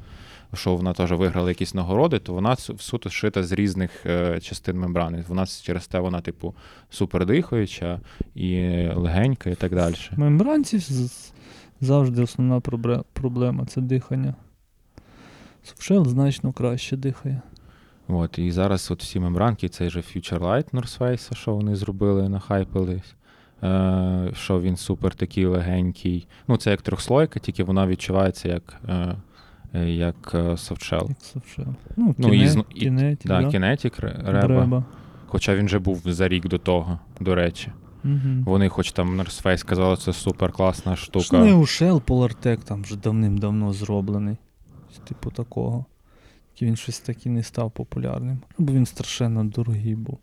Що вона теж виграла якісь нагороди, то вона су- суто шита з різних е, частин мембрани. Вона через те вона, типу, супер дихаюча і легенька, і так далі. Мембранці завжди основна проблема це дихання. Софшел значно краще дихає. От, і зараз от всі мембранки, цей же Future Light North Face, що вони зробили, нахайпились. Е, що він супер такий легенький. Ну, це як трьохслойка, тільки вона відчувається як, е, як е, софтшел. Як софшел. Ну, Ну, кіне, і- кінеті, Да, да? Reba. Реба. Хоча він же був за рік до того, до речі. Угу. Вони, хоч там North Face казали, це супер класна штука. Не ушел Polartec там вже давним-давно зроблений. Типу такого. Тільки він щось таки не став популярним. Бо він страшенно дорогий був.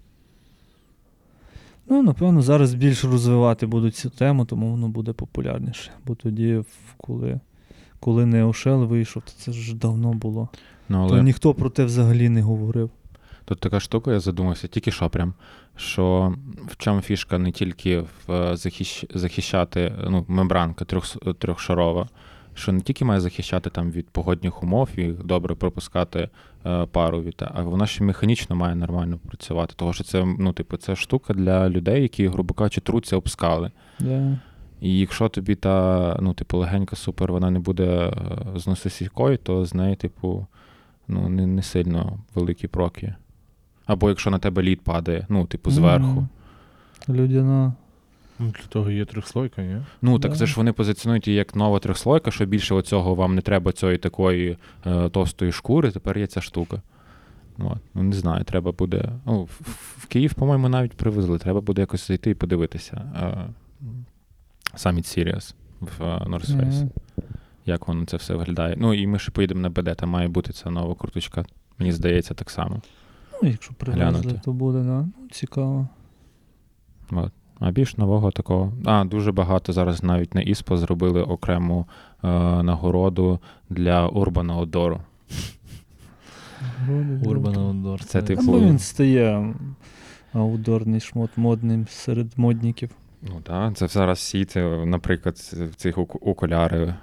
Ну, напевно, зараз більш розвивати будуть цю тему, тому воно буде популярніше. Бо тоді, коли, коли не Ошел вийшов, то це ж давно було. Ну, То ніхто про те взагалі не говорив. Тут така штука, я задумався, тільки що прям, що в чому фішка не тільки в е, захищ... захищати ну, мембранка трьох... трьохшарова, що не тільки має захищати там від погодних умов і добре пропускати е, пару від, а вона ще механічно має нормально працювати. Тому що це, ну, типу, це штука для людей, які, грубо кажучи, труться об скали. Да. І якщо тобі та, ну, типу, легенька супер, вона не буде е, зносисікою, то з неї, типу, ну, не, не сильно великі проки. Або якщо на тебе лід падає, ну, типу, зверху. Людяна. Ну, Для того є трьохслойка, ні? Ну, так Да. це ж вони позиціонують її як нова трьохслойка, що більше оцього вам не треба цієї такої е, товстої шкури, тепер є ця штука. От. Ну, не знаю, треба буде. Ну, в, в Київ, по-моєму, навіть привезли. Треба буде якось зайти і подивитися. Е, Summit Series в е, North Face. Мгм. як воно це все виглядає. Ну і ми ще поїдемо на БД, там має бути ця нова курточка. Мені здається, так само. Ну, якщо привезли, Глянути. то буде, да. Ну, цікаво. От. А більш нового такого. А, дуже багато зараз навіть на ІСПО зробили окрему е, нагороду для Урбана Одору. Урбан Outdoor. Це типу- він стає аудорний шмот модним серед модників. Ну так, це зараз всі, це, наприклад, в цих оку- окуляри,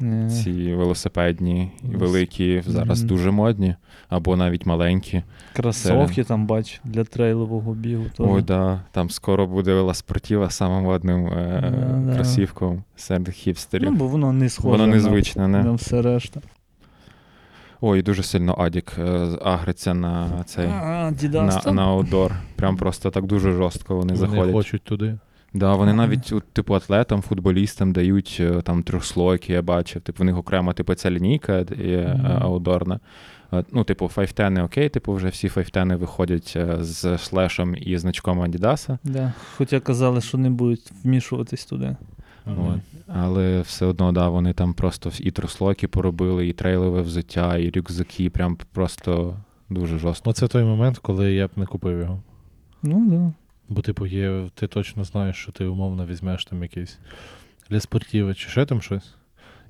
е, ці велосипедні, великі, зараз дуже модні, або навіть маленькі. Кросовки там бач для трейлового бігу. Ой, да, там скоро буде велоспортива самим модним е, Да-да. кросівком серед хіпстерів. Ну, бо воно не схоже Воно незвичне, не? на все решта. Ой, дуже сильно Адік е, агриться на цей. А, На, на аутдор. Прям просто так дуже жорстко вони, Вони заходять. хочуть туди. Да, вони навіть от, типу атлетам, футболістам дають е, там трьохслойки, я бачив. Типу, в них окремо, типу, ця лінійка є Мгм. е, аутдорна. Е, Ну, типу, 510 окей, типу, вже всі 510 виходять з шлешем і значком Адідаса. Да. Хоча казали, що не будуть вмішуватись туди. От. Але все одно, да, вони там просто і трьохслойки поробили, і трейлове взуття, і рюкзаки, прям просто дуже жорстко. Оце той момент, коли я б не купив його. Ну, да. Бо, типу, є, ти точно знаєш, що ти умовно візьмеш там якийсь для спортіва чи ще там щось,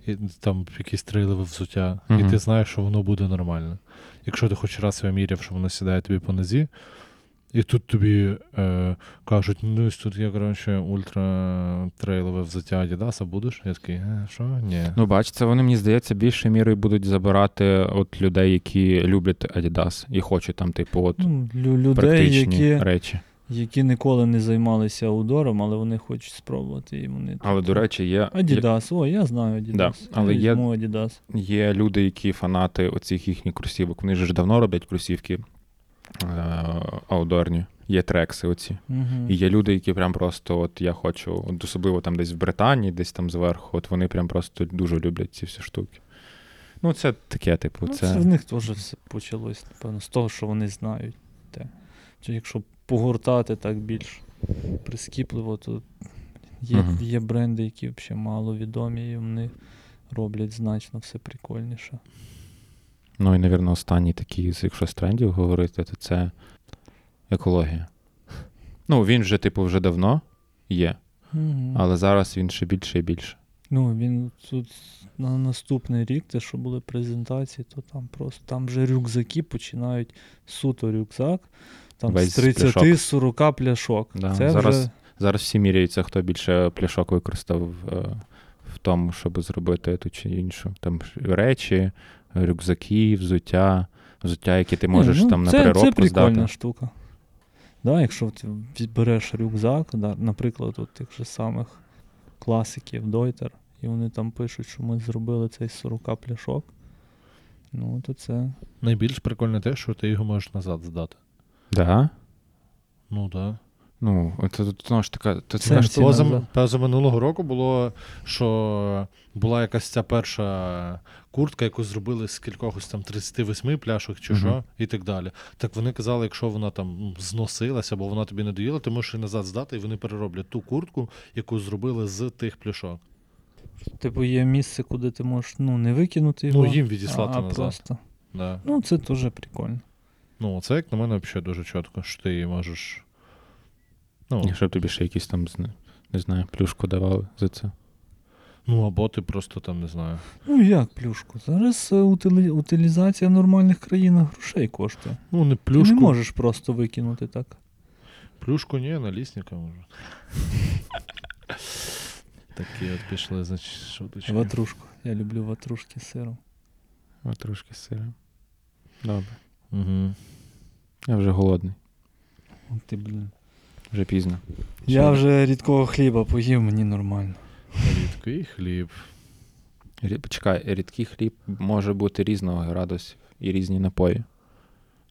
і там якісь трейлове взуття, Мгм. і ти знаєш, що воно буде нормально. Якщо ти хоч раз виміряв, що воно сідає тобі по нозі, і тут тобі е, кажуть, ну ось тут є, коротше, ультра трейлове взуття Adidas, будеш? Я такий, е, що? Ні. Ну, бач, це вони, мені здається, більше мірою будуть забирати от людей, які люблять Adidas і хочуть там, типу, от Ну, людей, практичні які, речі. які ніколи не займалися аудором, але вони хочуть спробувати. І вони Але, до речі, є, Adidas, о, я знаю Adidas. Да, але я є- Adidas. є люди, які фанати оцих їхніх кросівок. Вони ж давно роблять кросівки аудорні. Є трекси оці. Угу. І є люди, які прям просто, от я хочу, от особливо там десь в Британії, десь там зверху, от вони прям просто дуже люблять ці всі штуки. Ну, це таке, типу, Ну, це. це в них теж все почалось, напевно, з того, що вони знають. Те. Чи якщо погортати так більш прискіпливо, то є, Мгм. є бренди, які взагалі мало відомі, і вони роблять значно все прикольніше. Ну і, навірно, останній такий, з- якщо з трендів говорити, то це екологія. Ну, він вже, типу, вже давно є, але зараз він ще більше і більше. Ну, він тут на наступний рік, те, що були презентації, то там просто там вже рюкзаки починають суто рюкзак. Там Весь з з пляшок. 30-40 пляшок. Да, Це зараз- вже Зараз всі міряються, хто більше пляшок використав е, в тому, щоб зробити ту чи іншу. Там речі, рюкзаки, взуття, взуття, які ти можеш ну, там на це, переробку Це прикольна здати. штука. Да, якщо ти береш рюкзак, да, наприклад, от тих же самих класиків Deuter, і вони там пишуть, що ми зробили цей з 40 пляшок. Ну, то це. Найбільш прикольне те, що ти його можеш назад здати. Да? Ну так. Ну, це знову ж така. Це це, ж Поза, поза минулого року було, що була якась ця перша куртка, яку зробили з кількохось там 38 пляшок чи що, і так далі. Так вони казали, якщо вона там ну, зносилася або вона тобі не доїла, ти можеш її назад здати, і вони перероблять ту куртку, яку зробили з тих пляшок. Типу є місце, куди ти можеш ну, не викинути його. Ну, їм відіслати а, назад. просто. Да. Ну, це теж прикольно. Ну, це, як на мене, взагалі дуже чітко, що ти її можеш. Ну, Якщо б тобі ще якісь там, не знаю, плюшку давали за це. ну або ти просто там не знаю. Ну як плюшку? Зараз е, утили... утилізація в нормальних країнах грошей коштує. Ну, не Ти плюшку. не можеш просто викинути так. Плюшку ні, налісника може. Такі от пішли, значить, шуточки. Ватрушку. Я люблю ватрушки з сиром. От трошки сира. Добре. Угу. Я вже голодний, Ти, блін. Вже пізно. Я вже рідкого хліба поїв, мені нормально. Рідкий хліб. Рі- Чекай, рідкий хліб може бути різного градусів і різні напої.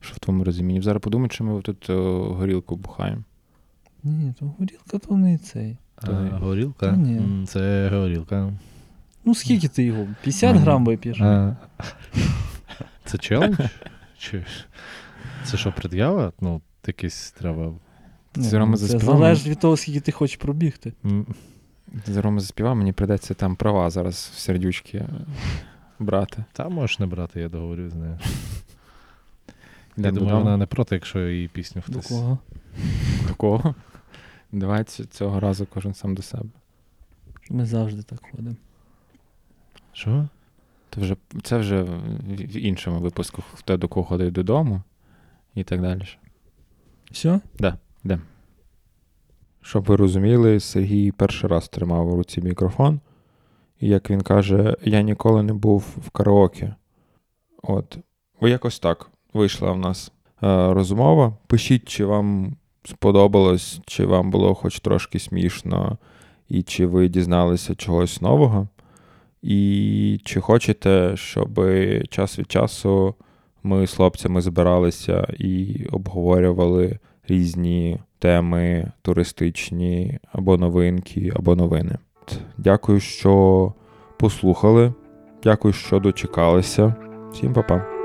Що в твоєму розумінні? Зараз подумай, чи ми тут о, горілку бухаємо. Ні, то горілка то не цей. А, горілка? Та ні. М, Це горілка. Ну скільки ти його? 50 Мгм. грам вип'єш? А, це челендж? Чи... Це що, пред'ява? Ну, якийсь треба. Ні, ми ну, це залежить від того, скільки ти хочеш пробігти. Зараз Рома заспівав, мені прийдеться там права зараз в сердючки брати. Та можеш не брати, я договорю з нею. Я думаю, вона не проти, якщо її пісню До кого? До кого? Давай цього разу кожен сам до себе. Ми завжди так ходимо. Що? То вже, це вже в іншому випуску, хто до кого ходить додому і так далі. Все? Щоб ви розуміли, Сергій перший раз тримав у руці мікрофон. І як він каже, я ніколи не був в караоке. От. О, якось так вийшла в нас е, розмова. Пишіть, чи вам сподобалось, чи вам було хоч трошки смішно, і чи ви дізналися чогось нового. І чи хочете, щоб час від часу ми з хлопцями збиралися і обговорювали різні теми туристичні, або новинки, або новини. Дякую, що послухали. Дякую, що дочекалися. Всім па-па.